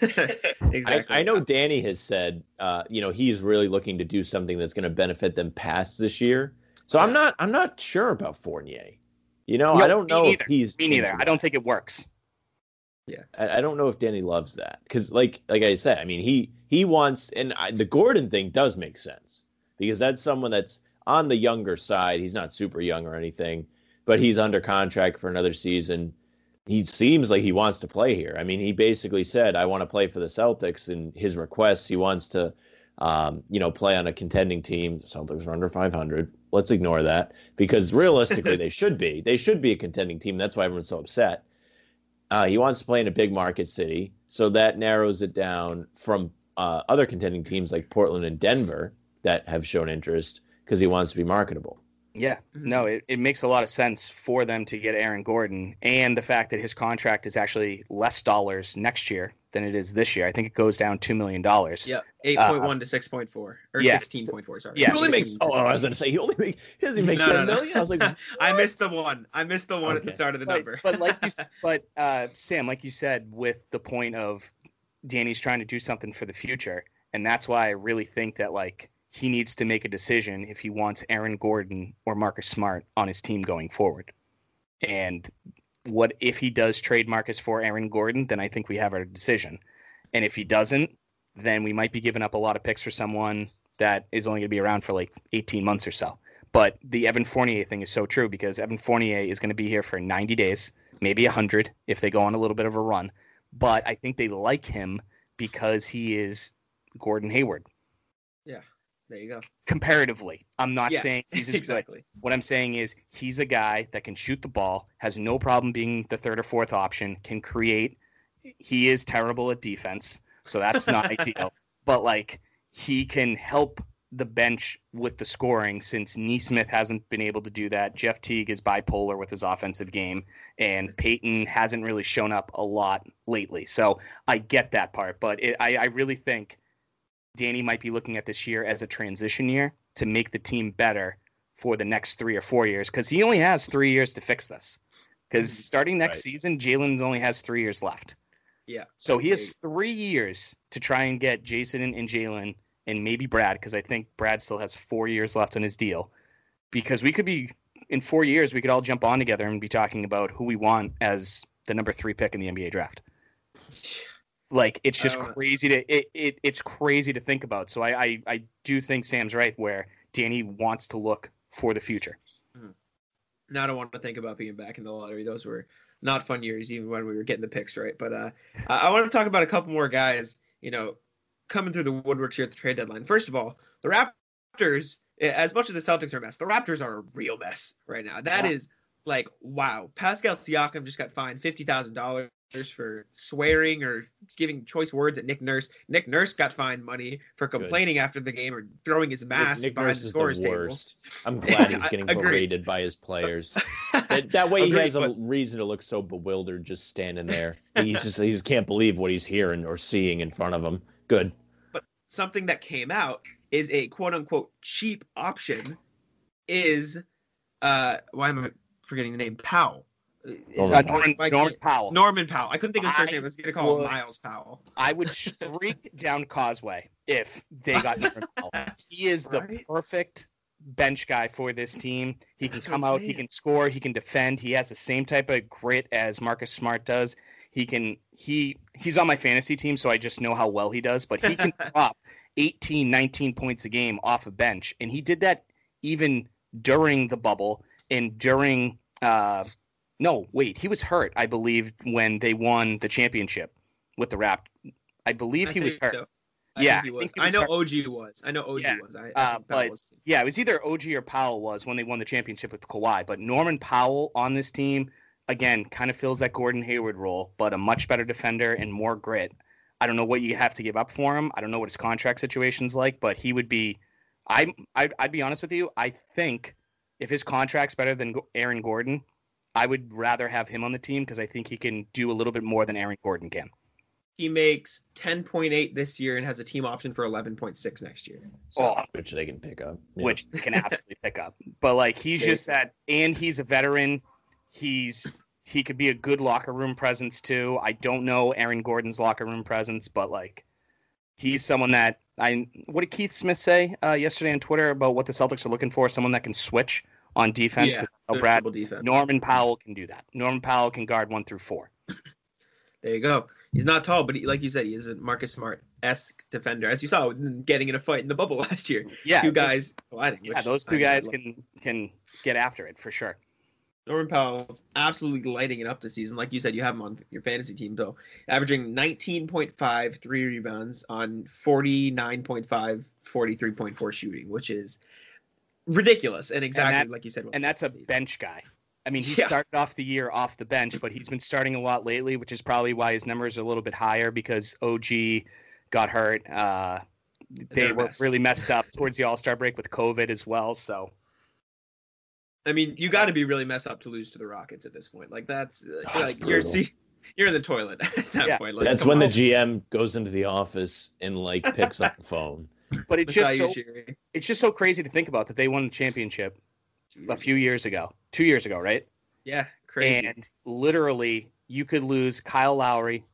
Exactly. I, I know Danny has said, uh, you know, he's really looking to do something that's going to benefit them past this year. So I'm not, I'm not sure about Fournier. You know, No, I don't know neither. if he's. Me neither. I don't think it works. I, I don't know if Danny loves that because, like, like I said, I mean, he he wants, and I, the Gordon thing does make sense because that's someone that's on the younger side. He's not super young or anything, but he's under contract for another season. He seems like he wants to play here. I mean, he basically said, "I want to play for the Celtics." And his requests, he wants to, um, you know, play on a contending team. The Celtics are under 500. Let's ignore that because realistically, they should be. They should be a contending team. That's why everyone's so upset. Uh, he wants to play in a big market city, so that narrows it down from uh, other contending teams like Portland and Denver that have shown interest because he wants to be marketable. Yeah. No, it, it makes a lot of sense for them to get Aaron Gordon and the fact that his contract is actually less dollars next year than it is this year. I think it goes down two million dollars. Yep, eight point one to six point four or Uh, yeah. sixteen point four. Sorry. Yeah. He only makes. Oh, to I was going to say he only make. He doesn't make No, ten no, no. million. I was like, I missed the one. I missed the one at the start of the but, number. but like you, s- but uh, Sam, like you said, with the point of Danny's trying to do something for the future, and that's why I really think that like he needs to make a decision if he wants Aaron Gordon or Marcus Smart on his team going forward. And what if he does trade Marcus for Aaron Gordon? Then I think we have our decision. And if he doesn't, then we might be giving up a lot of picks for someone that is only going to be around for like 18 months or so. But the Evan Fournier thing is so true because Evan Fournier is going to be here for 90 days, maybe 100 if they go on a little bit of a run. But I think they like him because he is Gordon Hayward there you go. comparatively. I'm not Yeah, saying he's as good. exactly. What I'm saying is he's a guy that can shoot the ball, has no problem being the third or fourth option, can create. He is terrible at defense, so that's not ideal. But like he can help the bench with the scoring since Nesmith hasn't been able to do that. Jeff Teague is bipolar with his offensive game, and Peyton hasn't really shown up a lot lately. So I get that part, but it, I, I really think Danny might be looking at this year as a transition year to make the team better for the next three or four years because he only has three years to fix this. Because mm-hmm. starting next Right. season, Jaylen only has three years left. Yeah. So he has three years to try and get Jayson and, and Jaylen and maybe Brad, because I think Brad still has four years left on his deal. Because we could be in four years, we could all jump on together and be talking about who we want as the number three pick in the NBA draft. Like it's just don't crazy to it, it it's crazy to think about. So I, I I do think Sam's right where Danny wants to look for the future. Now I don't want to think about being back in the lottery. Those were not fun years, even when we were getting the picks right. But uh, I want to talk about a couple more guys. You know, coming through the woodworks here at the trade deadline. First of all, the Raptors. As much as the Celtics are a mess, the Raptors are a real mess right now. That Yeah. is like wow. Pascal Siakam just got fined fifty thousand dollars for swearing or giving choice words at Nick Nurse. Nick Nurse got fined money for complaining after the game or throwing his mask Nick behind Nurse the is scorer's the table. worst. I'm glad he's getting berated by his players. That, that way he Agreed, has a but- reason to look so bewildered just standing there. He's just he just can't believe what he's hearing or seeing in front of him. Good. But something that came out is a quote unquote cheap option is uh why am I forgetting the name Powell Norman Uh, Powell. Norman, Mike- Norman Powell. Norman Powell. I couldn't think of his first I name. Let's get a call would- Miles Powell. I would streak down Causeway if they got Norman Powell. He is the Right? perfect bench guy for this team. He can That's come I'm out, he can score, he can defend. He has the same type of grit as Marcus Smart does. He can he he's on my fantasy team, so I just know how well he does, but he can drop 18, 19 points a game off a bench. And he did that even during the bubble and during uh no, wait, he was hurt, I believe, when they won the championship with the Rap. I believe I he was hurt. so. I Yeah, think he I was. think he I know hurt. OG was. I know OG Yeah, was. I, I uh, but- was. Yeah, it was either OG or Powell was when they won the championship with Kawhi. But Norman Powell on this team, again, kind of fills that Gordon Hayward role, but a much better defender and more grit. I don't know what you have to give up for him. I don't know what his contract situation's like, but he would be. I I'd, I'd be honest with you. I think if his contract's better than Aaron Gordon, I would rather have him on the team because I think he can do a little bit more than Aaron Gordon can. He makes 10.8 this year and has a team option for 11.6 next year. So, Oh, which they can pick up. Yeah. which they can absolutely pick up. But like he's just that, and he's a veteran. He's he could be a good locker room presence too. I don't know Aaron Gordon's locker room presence, but like he's someone that I. What did Keith Smith say uh, yesterday on Twitter about what the Celtics are looking for? Someone that can switch on defense. yeah, oh, Brad defense. Norman Powell can do that. Norman Powell can guard one through four. There you go. He's not tall, but he, like you said, he is a Marcus Smart esque defender, as you saw getting in a fight in the bubble last year. Yeah, two guys colliding. Yeah, those two guys can can get after it for sure. Norman Powell's absolutely lighting it up this season. Like you said, you have him on your fantasy team, though, averaging 19.5 three rebounds on 49.5, 43.4 shooting, which is ridiculous. And exactly that- like you said. and that's a need. bench guy. I mean, he Yeah. started off the year off the bench, but he's been starting a lot lately, which is probably why his numbers are a little bit higher because OG got hurt. Uh, they were mess. really messed up towards the All Star break with COVID as well. So I mean, you got to be really messed up to lose to the Rockets at this point. Like that's uh, That's like you're see, you're in the toilet at that Yeah. point. Like, That's come when the. GM goes into the office and like picks up the phone. but it's just so, it's just so crazy to think about that they won the championship a few years ago, two years ago, right? Yeah, crazy. And literally, you could lose Kyle Lowry.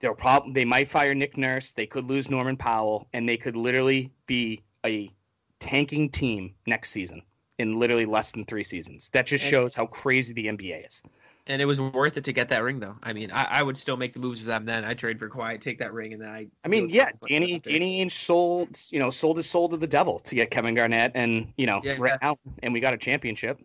They'll prob- they might fire Nick Nurse. They could lose Norman Powell, and they could literally be a tanking team next season in literally less than three seasons. That just shows how crazy the NBA is. And it was worth it to get that ring, though. I mean, I, I would still make the moves for them then. I trade for Kawhi, take that ring, and then I. I mean, yeah, Danny. Danny Ainge sold you know sold his soul to the devil to get Kevin Garnett, and you know Yeah, right yeah. now, and we got a championship.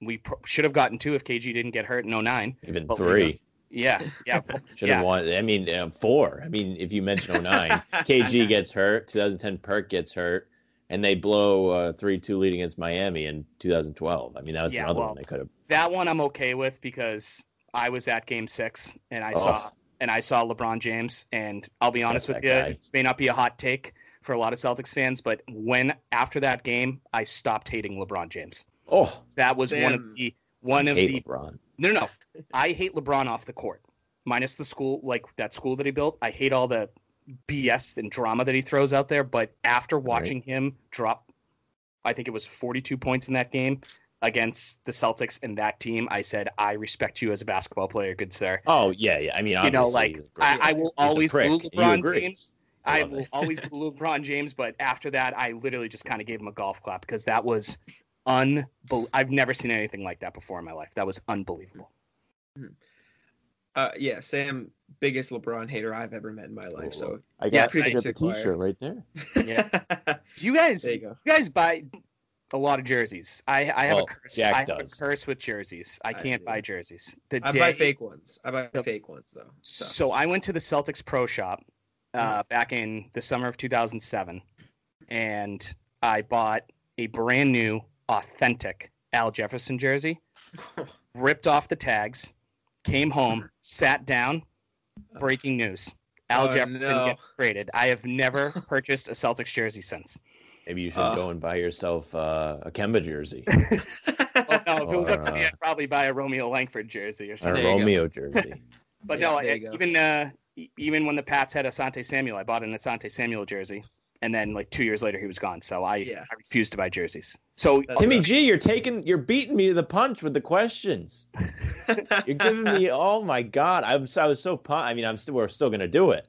We pro- should have gotten two if KG didn't get hurt in 09. Even But we three. Yeah, yeah, Should yeah. have won. I mean, uh, four. I mean, if you mention 09, KG gets hurt. 2010, Perk gets hurt, and they blow uh, a three-two lead against Miami in 2012. I mean, that was Yeah, another well, one they could have. that one I'm okay with because I was at Game Six and I Oh. saw and I saw LeBron James. And I'll be honest Love with you, guy. this may not be a hot take for a lot of Celtics fans, but when after that game, I stopped hating LeBron James. Oh, That was one of the one of hate the LeBron. no, no, no. I hate LeBron off the court, minus the school, like that school that he built. I hate all the BS and drama that he throws out there. But after watching him drop, I think it was 42 points in that game against the Celtics and that team, I said, I respect you as a basketball player, good sir. Oh yeah, yeah. I mean, You know, like he's great I, I will He's always prick. boo You LeBron. James. I love will it. always boo LeBron James, but after that, I literally just kind of gave him a golf clap because that was unbelievable. I've never seen anything like that before in my life. That was unbelievable. Hmm. Uh, yeah, Sam, biggest LeBron hater I've ever met in my life. So I Yeah, got yeah, I got the T-shirt right there. Yeah. You guys, there you go. you guys buy a lot of jerseys? I, I have Well, a curse. Jack I have does. a curse with jerseys. I I can't do. buy jerseys. The I day, buy fake ones. I buy The- fake ones though. So, So I went to the Celtics Pro Shop uh, Mm. back in the summer of 2007, and I bought a brand new, authentic Al Jefferson jersey. ripped off the tags, came home, sat down. Breaking news: Al Oh, Jefferson no. gets traded. I have never purchased a Celtics jersey since. Maybe you should Uh. go and buy yourself uh, a Kemba jersey Well, no, if it was up to me, uh, I'd probably buy a Romeo Langford jersey or something. a something. Go. Romeo jersey. But Yeah, no, I, even uh, even when the Pats had Asante Samuel, I bought an Asante Samuel jersey. And then like two years later he was gone. So I Yeah. I refused to buy jerseys. So That's Timmy right. G, you're taking, you're beating me to the punch with the questions. You're giving me, oh my god, I'm so, I was so pumped. I mean, I'm still, we're still gonna do it,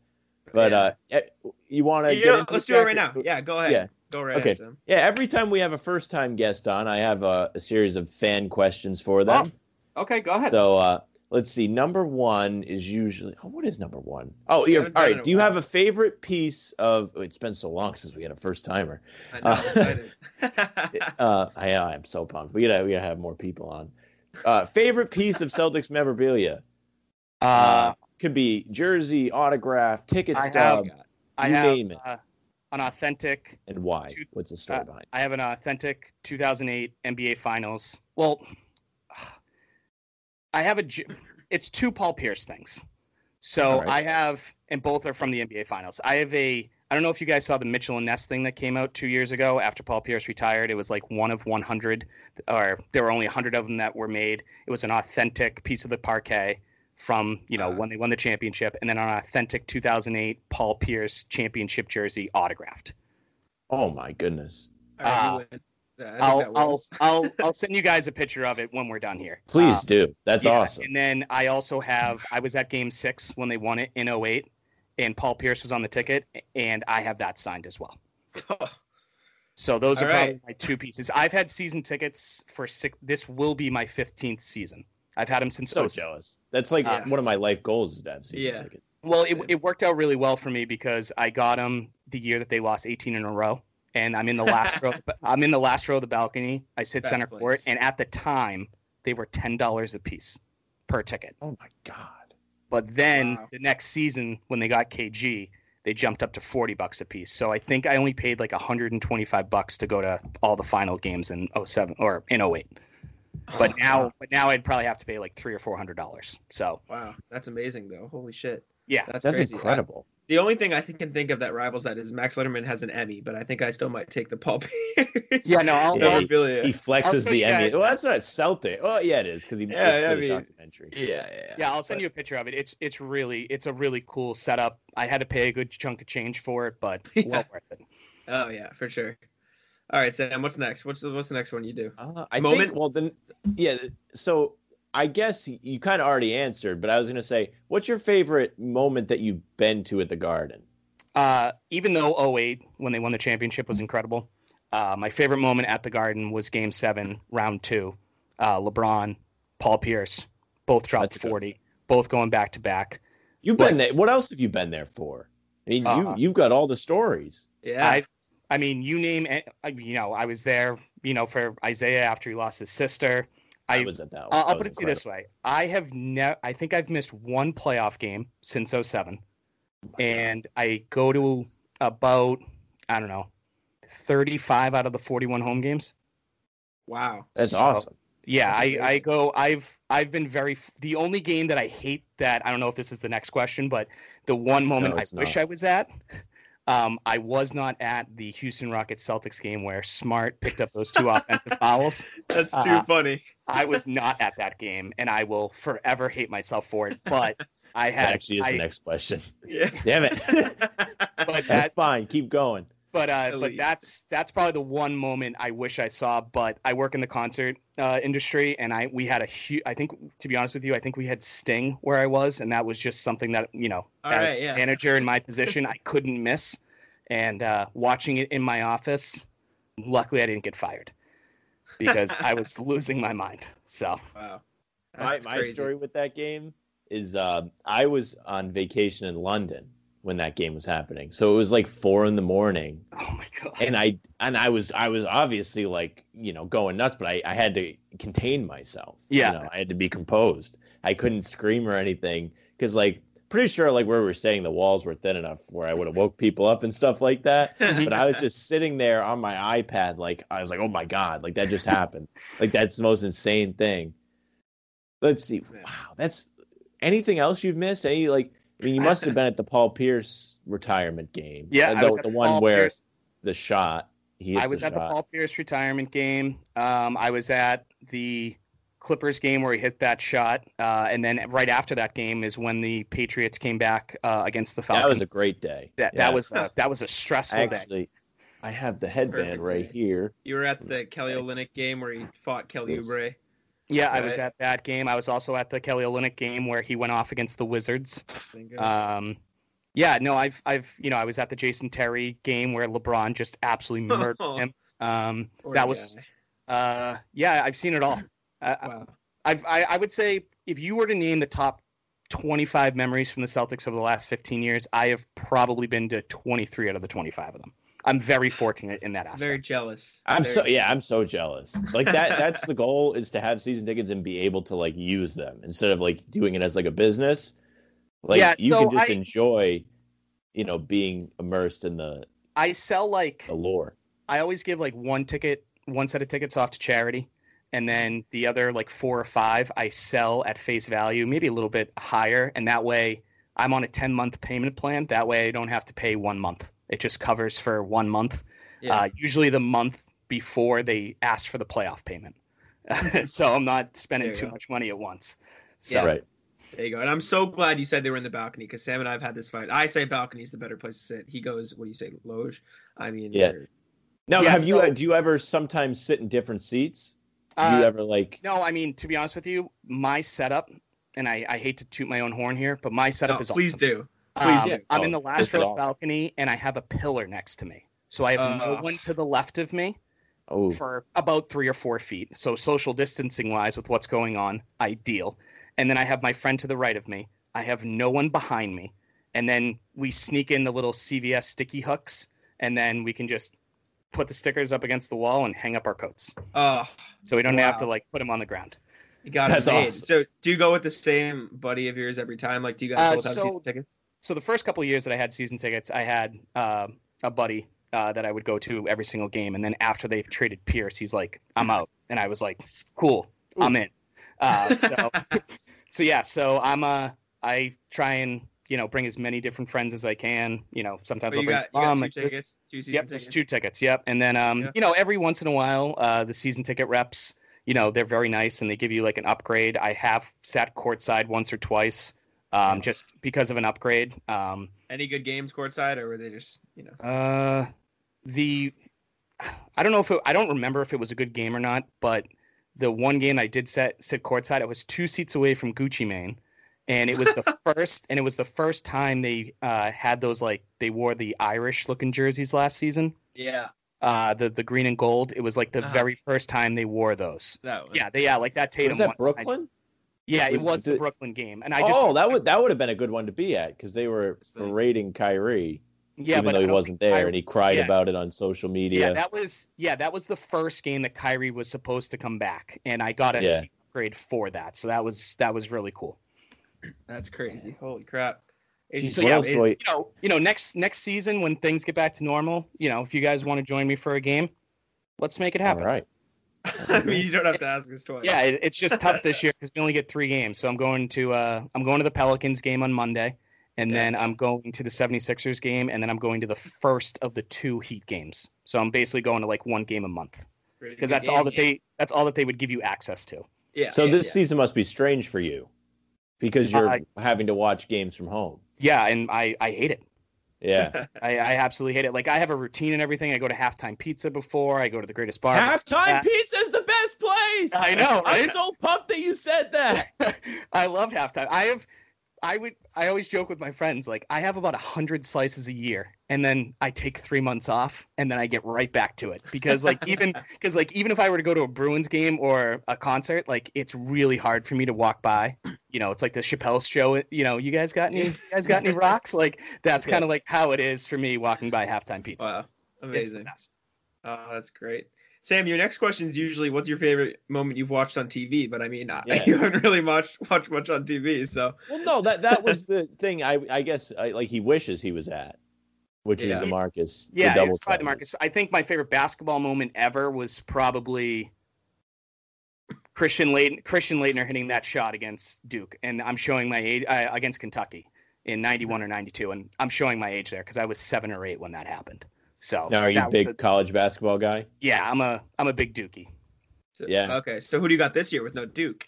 but Yeah. uh, eh, you want to? Yeah, let's do it right now. Yeah, go ahead. Yeah. Go right Okay. ahead, Yeah, every time we have a first time guest on, I have a, a series of fan questions for them. okay, go ahead. So uh, let's see. Number one is usually. Oh, what is number one? Oh, We you're, haven't all done it in right. a Do you have a favorite piece of? oh, It's been so long since we had a first timer. I know. I'm excited. Uh, I, I am so pumped. We gotta we gotta have more people on. Uh, favorite piece of Celtics memorabilia uh, could be jersey, autograph, ticket I have- stub, I you have name it. Uh, an authentic and why. two- What's the story uh, behind? I have an authentic 2008 NBA Finals. Well, I have a. j- It's two Paul Pierce things. So All right. I have, and both are from the NBA Finals. I have a. I don't know if you guys saw the Mitchell and Ness thing that came out two years ago after Paul Pierce retired. It was like one of 100, or there were only 100 of them that were made. It was an authentic piece of the parquet from you know Wow. when they won the championship, and then an authentic 2008 Paul Pierce championship jersey autographed. Oh my goodness! All right, you Uh, win. Yeah, I think I'll I'll. I'll I'll send you guys a picture of it when we're done here. Please Uh, do. That's yeah, awesome. And then I also have I was at game six when they won it in 08, and Paul Pierce was on the ticket, and I have that signed as well. So those All are probably my two pieces. I've had season tickets for six. This will be my 15th season. I've had them since so 06. jealous. That's like Uh, one of my life goals is to have season Yeah. tickets. Well, it, it worked out really well for me because I got them the year that they lost 18 in a row, and I'm in the last row. I'm in the last row of the balcony. I sit Best center court, and at the time they were ten dollars a piece per ticket. Oh my god! But then Wow. the next season, when they got KG, they jumped up to 40 bucks a piece. So I think I only paid like 125 bucks to go to all the final games in 07 or in 08. But now, but now I'd probably have to pay like three or four hundred dollars. So Wow, that's amazing though. Holy shit. yeah, That's, That's crazy. incredible. I- the only thing I think, can think of that rivals that is Max Letterman has an Emmy, but I think I still might take the Paul Pierce. yeah. No, I'll, Yeah, I'll- He flexes send the you Emmy. guys- Well, that's not Celtic. Oh yeah, it is because he Yeah, it's I the mean- documentary. yeah, yeah, yeah. yeah, I'll send you a picture of it. It's it's really it's a really cool setup. I had to pay a good chunk of change for it, but Yeah. well worth it. Oh yeah, for sure. All right, Sam. What's next? What's the what's the next one you do? Uh, I Moment? think. Well, then, yeah. So I guess you, you kind of already answered, but I was gonna say, what's your favorite moment that you've been to at the Garden? Uh, even though 08, when they won the championship, was incredible, uh, my favorite moment at the Garden was Game Seven, Round Two. Uh, LeBron, Paul Pierce, both dropped That's a good 40, both going back to back. You've What? been there. What else have you been there for? I mean, Uh, you you've got all the stories. Yeah. I, I mean, you name it. You know, I was there. You know, for Isaiah after he lost his sister. I, I was at that. I'll, that I'll put it to you this way: I have never. I think I've missed one playoff game since 07. and I go to about I don't know, 35 out of the 41 home games. wow. That's So- awesome. Yeah, That's I, I go. I've I've been very. The only game that I hate that I don't know if this is the next question, but the one moment I it's wish. I was at, um, I was not at the Houston Rockets Celtics game where Smart picked up those two offensive fouls. That's too Uh, funny. I was not at that game, and I will forever hate myself for it. But I That had actually is I, the next question. Yeah. Damn it. but That's fine. Keep going. but uh, but that's that's probably the one moment I wish I saw. But I work in the concert uh, industry, and I we had a huge. I think to be honest with you, I think we had Sting where I was, and that was just something that you know, All as right, yeah. manager in my position, I couldn't miss. And uh, watching it in my office, luckily I didn't get fired because I was losing my mind. So Wow. my my crazy. story with that game is uh, I was on vacation in London when that game was happening. So it was like four in the morning, oh my god, and I and I was I was obviously like you know going nuts, but I I had to contain myself. Yeah. you know, I had to be composed. I couldn't scream or anything because like pretty sure like where we were staying, the walls were thin enough where I would have woke people up and stuff like that. but I was just sitting there on my iPad, like I was like, oh my god, like that just happened. like that's the most insane thing. Let's see. Wow, that's anything else you've missed? Any like I mean, you must have been at the Paul Pierce retirement game. yeah, Uh, I the, was at the the one Paul where Pierce- the shot. He I was the at the. Paul Pierce retirement game. Um, I was at the Clippers game where he hit that shot, uh, and then right after that game is when the Patriots came back uh, against the Falcons. That was a great day. that, Yeah. that was a, that was a stressful day. actually. I have the headband Perfect right day. here. You were at the Kelly Olynyk game where he fought Kelly Yes. Oubre. Yeah, I was at that game. I was also at the Kelly Olynyk game where he went off against the Wizards. Um, yeah, no, I've I've you know I was at the Jason Terry game where LeBron just absolutely murdered him. Um, that was uh, yeah, I've seen it all. I, I- wow. I've, I I would say if you were to name the top 25 memories from the Celtics over the last 15 years, I have probably been to 23 out of the 25 of them. I'm very fortunate in that aspect. Very jealous. I'm Very so yeah, I'm so jealous. Like that that's the goal is to have season tickets and be able to like use them instead of like doing it as like a business. Like Yeah, you so can just I- enjoy, you know, being immersed in the, I sell like the lore. I always give like one ticket, one set of tickets off to charity, and then the other like four or five I sell at face value, maybe a little bit higher, and that way I'm on a 10 month payment plan. That way I don't have to pay one month. It just covers for one month. Yeah. Uh, usually the month before they ask for the playoff payment. so I'm not spending too go. much money at once. So Yeah. Right. There you go. And I'm so glad you said they were in the balcony because Sam and I have had this fight. I say balcony is the better place to sit. He goes, what do you say, loge? I mean, Yeah. they're- Now Yeah, have you so- do you ever sometimes sit in different seats? Do uh, you ever like no, I mean to be honest with you, my setup, and I, I hate to toot my own horn here, but my setup No, is please awesome. do. Please Um, do. I'm Oh, in the last row awesome. balcony, and I have a pillar next to me, so I have no Uh. one to the left of me oh for about three or four feet. So social distancing wise, with what's going on, ideal. And then I have my friend to the right of me. I have no one behind me, and then we sneak in the little CVS sticky hooks, and then we can just put the stickers up against the wall and hang up our coats, Oh, so we don't have to like put them on the ground. you got it awesome. So, do you go with the same buddy of yours every time? Like, do you Uh, guys both have so- season tickets? so the first couple of years that I had season tickets, I had uh, a buddy uh, that I would go to every single game, and then after they traded Pierce, he's like, "I'm out," and I was like, "Cool, I'm in." Uh, so, so yeah, so I'm uh, I try and you know bring as many different friends as I can. You know, sometimes Oh, I'll you bring got, you got two tickets? Two season Yep, there's tickets? two tickets. Yep, and then um, Yeah. you know, every once in a while, uh, the season ticket reps, you know, they're very nice and they give you like an upgrade. I have sat courtside once or twice, um, Yeah. just because of an upgrade. Um, Any good games courtside, or were they just, you know? uh, the I don't know if it, I don't remember if it was a good game or not, but the one game I did set sit courtside, I was two seats away from Gucci Mane, and it was the first and it was the first time they uh, had those like they wore the Irish looking jerseys last season Yeah, uh the the green and gold it was like the Uh-huh. very first time they wore those that one. yeah they yeah like that Tatum was that one. I- Brooklyn? yeah it Was- was the did- Brooklyn game and I just oh, that would that would have been a good one to be at because they were It's like- berating Kyrie, yeah even though he wasn't there Kyrie- and he cried yeah. about it on social media. yeah that was yeah that was the first game that Kyrie was supposed to come back and I got a Yeah. seat upgrade for that so that was that was really cool That's crazy. Holy crap. It's Jeez, so yeah, it- you know you know next next season when things get back to normal you know if you guys want to join me for a game let's make it happen right. I mean, you don't have to ask us twice. Yeah, it, it's just tough this year because we only get three games. So I'm going to uh, I'm going to the Pelicans game on Monday, and Yeah. then I'm going to the 76ers game, and then I'm going to the first of the two Heat games. So I'm basically going to like one game a month because good that's all game. that they that's all that they would give you access to. Yeah. So yeah, this yeah. season must be strange for you because you're Uh, having to watch games from home. Yeah, and I I hate it. Yeah. I, I absolutely hate it. Like I have a routine and everything. I go to halftime pizza before. I go to the greatest bar. Halftime Yeah. pizza is the best place. I know, I'm so pumped that you said that. I love halftime. I have, I would, I always joke with my friends like I have about a hundred slices a year, and then I take three months off, and then I get right back to it because like even because like even if I were to go to a Bruins game or a concert, like it's really hard for me to walk by. You know, it's like the Chappelle show. You know, you guys got any, you guys got any rocks? Like that's Yeah. kind of like how it is for me walking by halftime pizza. Wow. Amazing. Oh, that's great. Sam, your next question is usually what's your favorite moment you've watched on TV? But I mean, I- Yeah. you haven't really watched watched much on TV, so well, no, that that was the thing. I I guess I, like he wishes he was at, which Yeah. is the Marcus. Yeah, the double it's probably tennis. Marcus. I think my favorite basketball moment ever was probably Christian Leighton, Christian Laettner hitting that shot against Duke, and I'm showing my age uh, against Kentucky in '91 or '92, and I'm showing my age there because I was seven or eight when that happened. So Now, are you that a big college basketball guy? yeah, I'm a I'm a big Dookie. So- Yeah. Okay. So who do you got this year with no Duke?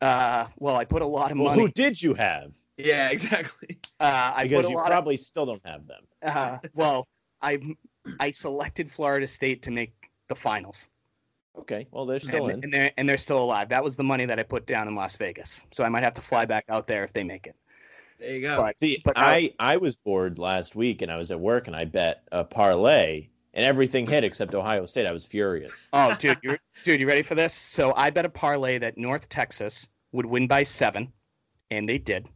Uh, well, I put a lot of Well, money. who did you have? Yeah, exactly. Uh, I Because put a you lot probably still don't have them. Uh, well, I I selected Florida State to make the finals, Okay, well they're still and, in. and they're and they're still alive. That was the money that I put down in Las Vegas, so I might have to fly back out there if they make it. There you go. But See, but I I was bored last week and I was at work and I bet a parlay and everything hit except Ohio State. I was furious. Oh, dude, you dude, you ready for this? So I bet a parlay that North Texas would win by seven, and they did.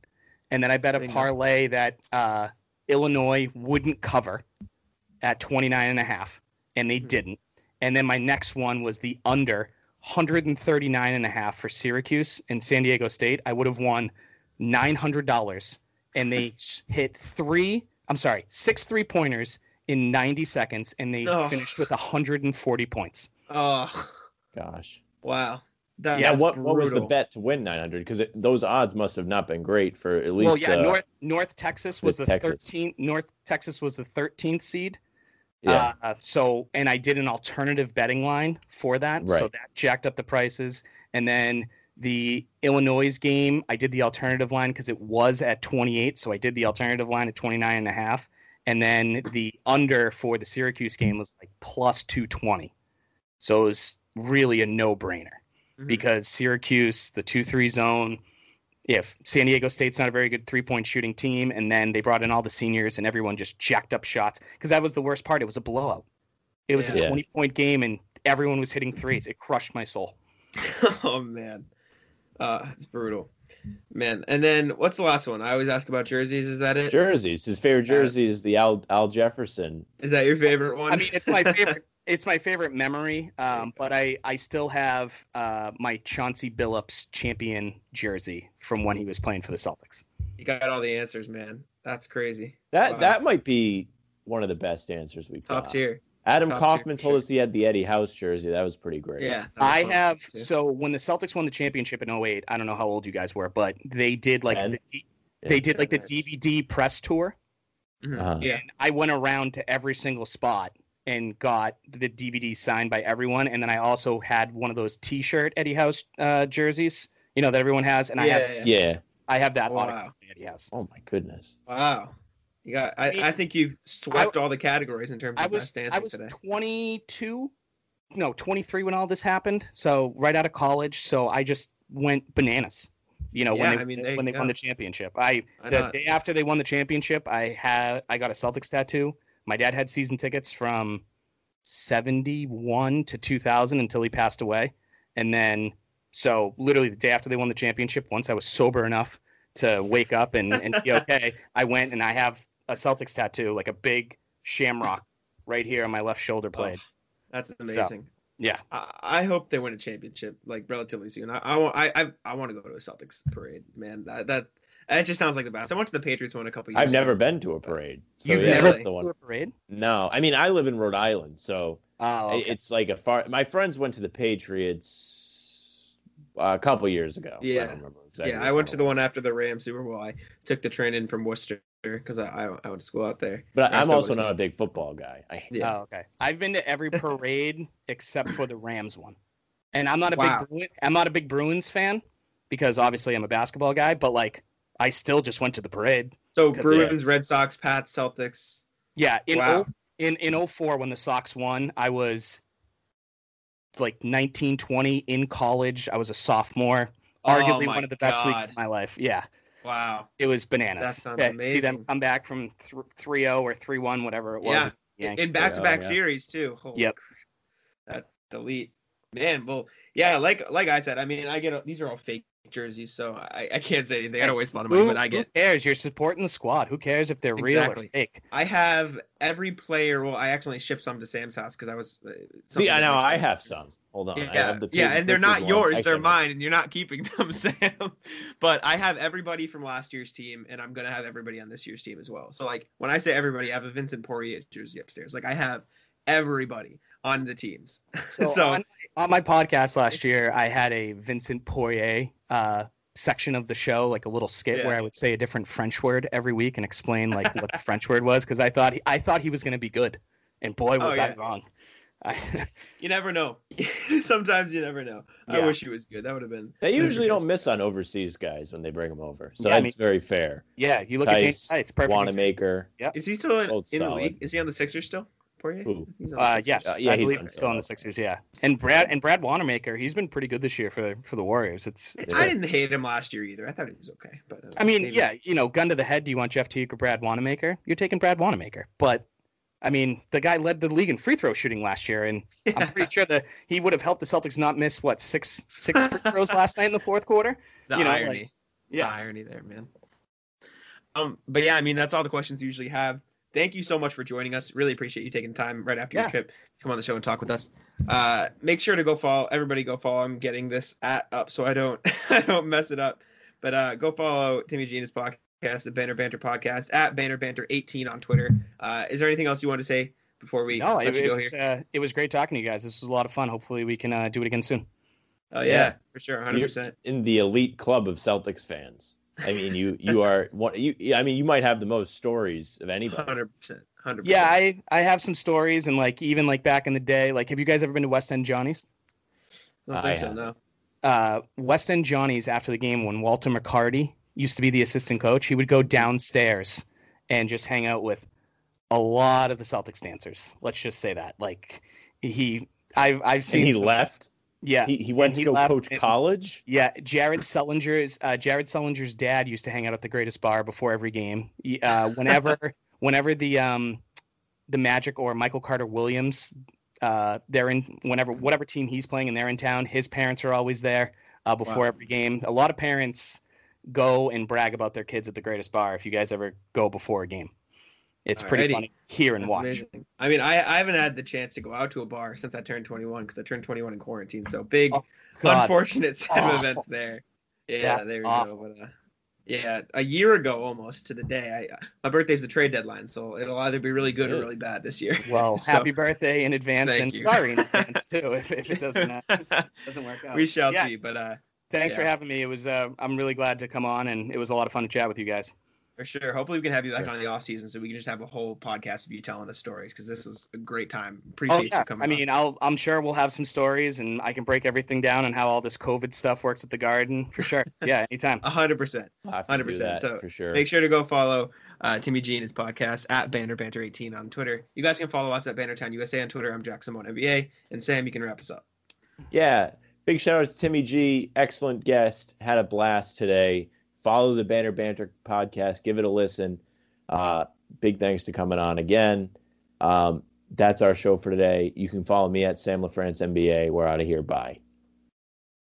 And then I bet a parlay that uh, Illinois wouldn't cover at 29 and a half, and they Mhm. didn't. And then my next one was the under 139 and a half for Syracuse and San Diego State. I would have won $900, and they hit three, I'm sorry, six three pointers in 90 seconds, and they Oh. finished with 140 points. Oh, Gosh. wow. That, Yeah, that's what what was the bet to win 900? Because those odds must have not been great for at least. well, yeah, uh, North North Texas was the Texas. 13th. North Texas was the 13th seed. Yeah. Uh, so, and I did an alternative betting line for that, Right. so that jacked up the prices. And then the Illinois game, I did the alternative line because it was at 28, so I did the alternative line at 29 and a half. And then the under for the Syracuse game was like plus 220. So it was really a no-brainer Mhm. because Syracuse, the two-three zone. If San Diego State's not a very good three-point shooting team, and then they brought in all the seniors and everyone just jacked up shots because that was the worst part. It was a blowout. It was Yeah. a twenty-point game, and everyone was hitting threes. It crushed my soul. oh man, uh, it's brutal, man. And then what's the last one? I always ask about jerseys. Is that it? jerseys. His favorite jersey is the Al Al Jefferson. Is that your favorite one? I mean, it's my favorite. it's my favorite memory. Um, but I I still have uh, my Chauncey Billups champion jersey from when he was playing for the Celtics. you got all the answers, man. That's crazy. That Wow. that might be one of the best answers we've Top got. tier. Adam Top Kaufman for told sure. us he had the Eddie House jersey. That was pretty great. Yeah. I have too. so when the Celtics won the championship in 08, I don't know how old you guys were, but they did like Ten? the, Yeah. they did like the Nice. DVD press tour. Mhm. Uh-huh. Yeah. And I went around to every single spot and got the DVD signed by everyone. And then I also had one of those T-shirt Eddie House uh, jerseys, you know, that everyone has. And I have yeah. Yeah. I have that Wow. autographed by Eddie House. Oh my goodness. Wow. You got. I, mean, I think you've swept all the categories in terms I of was best I was today. 22, no 23 when all this happened. So right out of college. So I just went bananas. You know, Yeah, when they I mean, there when you they won the championship. I Why the not? day after they won the championship, I had I got a Celtics tattoo. My dad had season tickets from 71 to 2000 until he passed away. And then so literally the day after they won the championship, once I was sober enough to wake up and, and be okay, I went and I have a Celtics tattoo, like a big shamrock right here on my left shoulder oh, blade. That's amazing. Yeah. I, I hope they win a championship like relatively soon. I, I want I I, I want to go to a Celtics parade, man. That that that just sounds like the best. I went to the Patriots one a couple years. I've never been to a parade. So You've yeah, never that's been the to a parade? No, I mean I live in Rhode Island, so Oh, okay. it's like a far. My friends went to the Patriots a couple years ago. I Yeah. don't remember exactly. Yeah, I went to it the one after the Rams Super Bowl. I took the train in from Worcester because I, I I went to school out there. But I I'm still also not a big football guy. I, Yeah. Oh, okay. I've been to every parade except for the Rams one, and I'm not a Wow. big Bruin, I'm not a big Bruins fan because obviously I'm a basketball guy. But like, I still just went to the parade. So Yeah. Bruins, Red Sox, Pats, Celtics. Yeah, in Wow. o, in in 04 when the Sox won, I was like 19, 20 in college. I was a sophomore. Oh arguably Oh my one of the best weeks of my life. Yeah, Wow. it was bananas. That sounds Yeah, See them amazing. come back from 3-0 or 3-1, whatever it was. Yeah. against In back to back yeah. series too. Holy Yep. crap. That elite. Man, well, yeah, like like I said, I mean, I get these are all fake jerseys, so I, I can't say anything. I don't waste a lot of money, Who, but I get. who get cares? You're supporting the squad. Who cares if they're real or fake? I have every player. Well, I accidentally shipped some to Sam's house because I was. Uh, see, I know I have some. Hold on. I Yeah, have the yeah, and they're not yours; they're mine, and you're not keeping them, Sam. But I have everybody from last year's team, and I'm gonna have everybody on this year's team as well. So, like, when I say everybody, I have a Vincent Poirier jersey upstairs. Like, I have everybody on the teams. So, So- on, on my podcast last year, I had a Vincent Poirier uh, section of the show, like a little skit Yeah. where I would say a different French word every week and explain like what the French word was because I thought he, I thought he was going to be good, and boy Oh, was I wrong. I, You never know. Sometimes you never know. I wish he was good. That would have been. They usually don't miss on overseas guys when they bring them over, so Yeah, I that's very fair. yeah, you look at James Theis, Theis, perfect. example. Wanamaker. Is he still in, in the league? Is he on the Sixers still? Poirier? Who? He's on the Uh, yes, Uh, yeah, I he's believe on he's still on the Philadelphia. Sixers. Yeah, and Brad and Brad Wanamaker, he's been pretty good this year for for the Warriors. It's, it's I didn't hate him last year either. I thought he was okay. But uh, I mean, maybe- yeah, you know, gun to the head. Do you want Jeff Teague or Brad Wanamaker? You're taking Brad Wanamaker. But I mean, the guy led the league in free throw shooting last year, and I'm pretty sure that he would have helped the Celtics not miss what six six free throws last night in the fourth quarter. the you know, irony. like- yeah. The irony there, man. Um, but yeah, I mean that's all the questions we usually have. Thank you so much for joining us. Really appreciate you taking time right after Yeah. your trip to come on the show and talk with us. Uh, make sure to go follow everybody. Go follow. I'm getting this at up so I don't I don't mess it up. But uh, go follow Timmy Gina's podcast, the Banner Banter podcast at Banner Banter 18 on Twitter. Uh, is there anything else you want to say before we No, let it, you it go was here? uh, it was great talking to you guys. This was a lot of fun. Hopefully, we can uh, do it again soon. Oh yeah, Yeah. for sure, 100. percent in the elite club of Celtics fans. I mean, you you are one. You I mean, you might have the most stories of anybody. Hundred percent. hundred percent. Yeah, I I have some stories, and like even like back in the day, like have you guys ever been to West End Johnny's? I don't I think so. have. No. uh, West End Johnny's after the game when Walter McCarty used to be the assistant coach, he would go downstairs and just hang out with a lot of the Celtics dancers. Let's just say that. Like he, I've I've seen. And he some- left. Yeah, He, he went and to he go left, coach and- college. Yeah, Jared Sullinger's uh, Jared Sullinger's dad used to hang out at the Greatest Bar before every game. Uh, whenever whenever the um the Magic or Michael Carter Williams uh they're in whenever whatever team he's playing and they're in town, his parents are always there uh, before Wow. every game. A lot of parents go and brag about their kids at the Greatest Bar. If you guys ever go before a game, it's pretty funny hear and That's watch. amazing. I mean, I, I haven't had the chance to go out to a bar since I turned 21 because I turned 21 in quarantine. So big, Oh, unfortunate set of events there. Yeah, That's there we awful. go. But uh, yeah, a year ago almost to the day. I my birthday's the trade deadline, so it'll either be really good or really bad this year. Well, So, happy birthday in advance and you. sorry in advance too if, if it doesn't uh, doesn't work out. we shall Yeah. see. But uh, Thanks for having me. It was uh, I'm really glad to come on, and it was a lot of fun to chat with you guys. For sure, hopefully we can have you back Sure. on the off season so we can just have a whole podcast of you telling us stories because this was a great time. Oh Appreciate yeah, you coming. I on. mean, I'll I'm sure we'll have some stories, and I can break everything down and how all this COVID stuff works at the Garden for sure. Yeah, anytime. a hundred percent. I'll have to do 100%, that so for sure. Make sure to go follow uh, Timmy G and his podcast at Banner Banter 18 on Twitter. You guys can follow us at Bannertown USA on Twitter. I'm Jack Simone NBA. And Sam, you can wrap us up. Yeah. Big shout out to Timmy G. Excellent guest. Had a blast today. Follow the Banner Banter podcast. Give it a listen. Uh, big thanks to coming on again. Um, that's our show for today. You can follow me at Sam LaFrance NBA. We're out of here. Bye.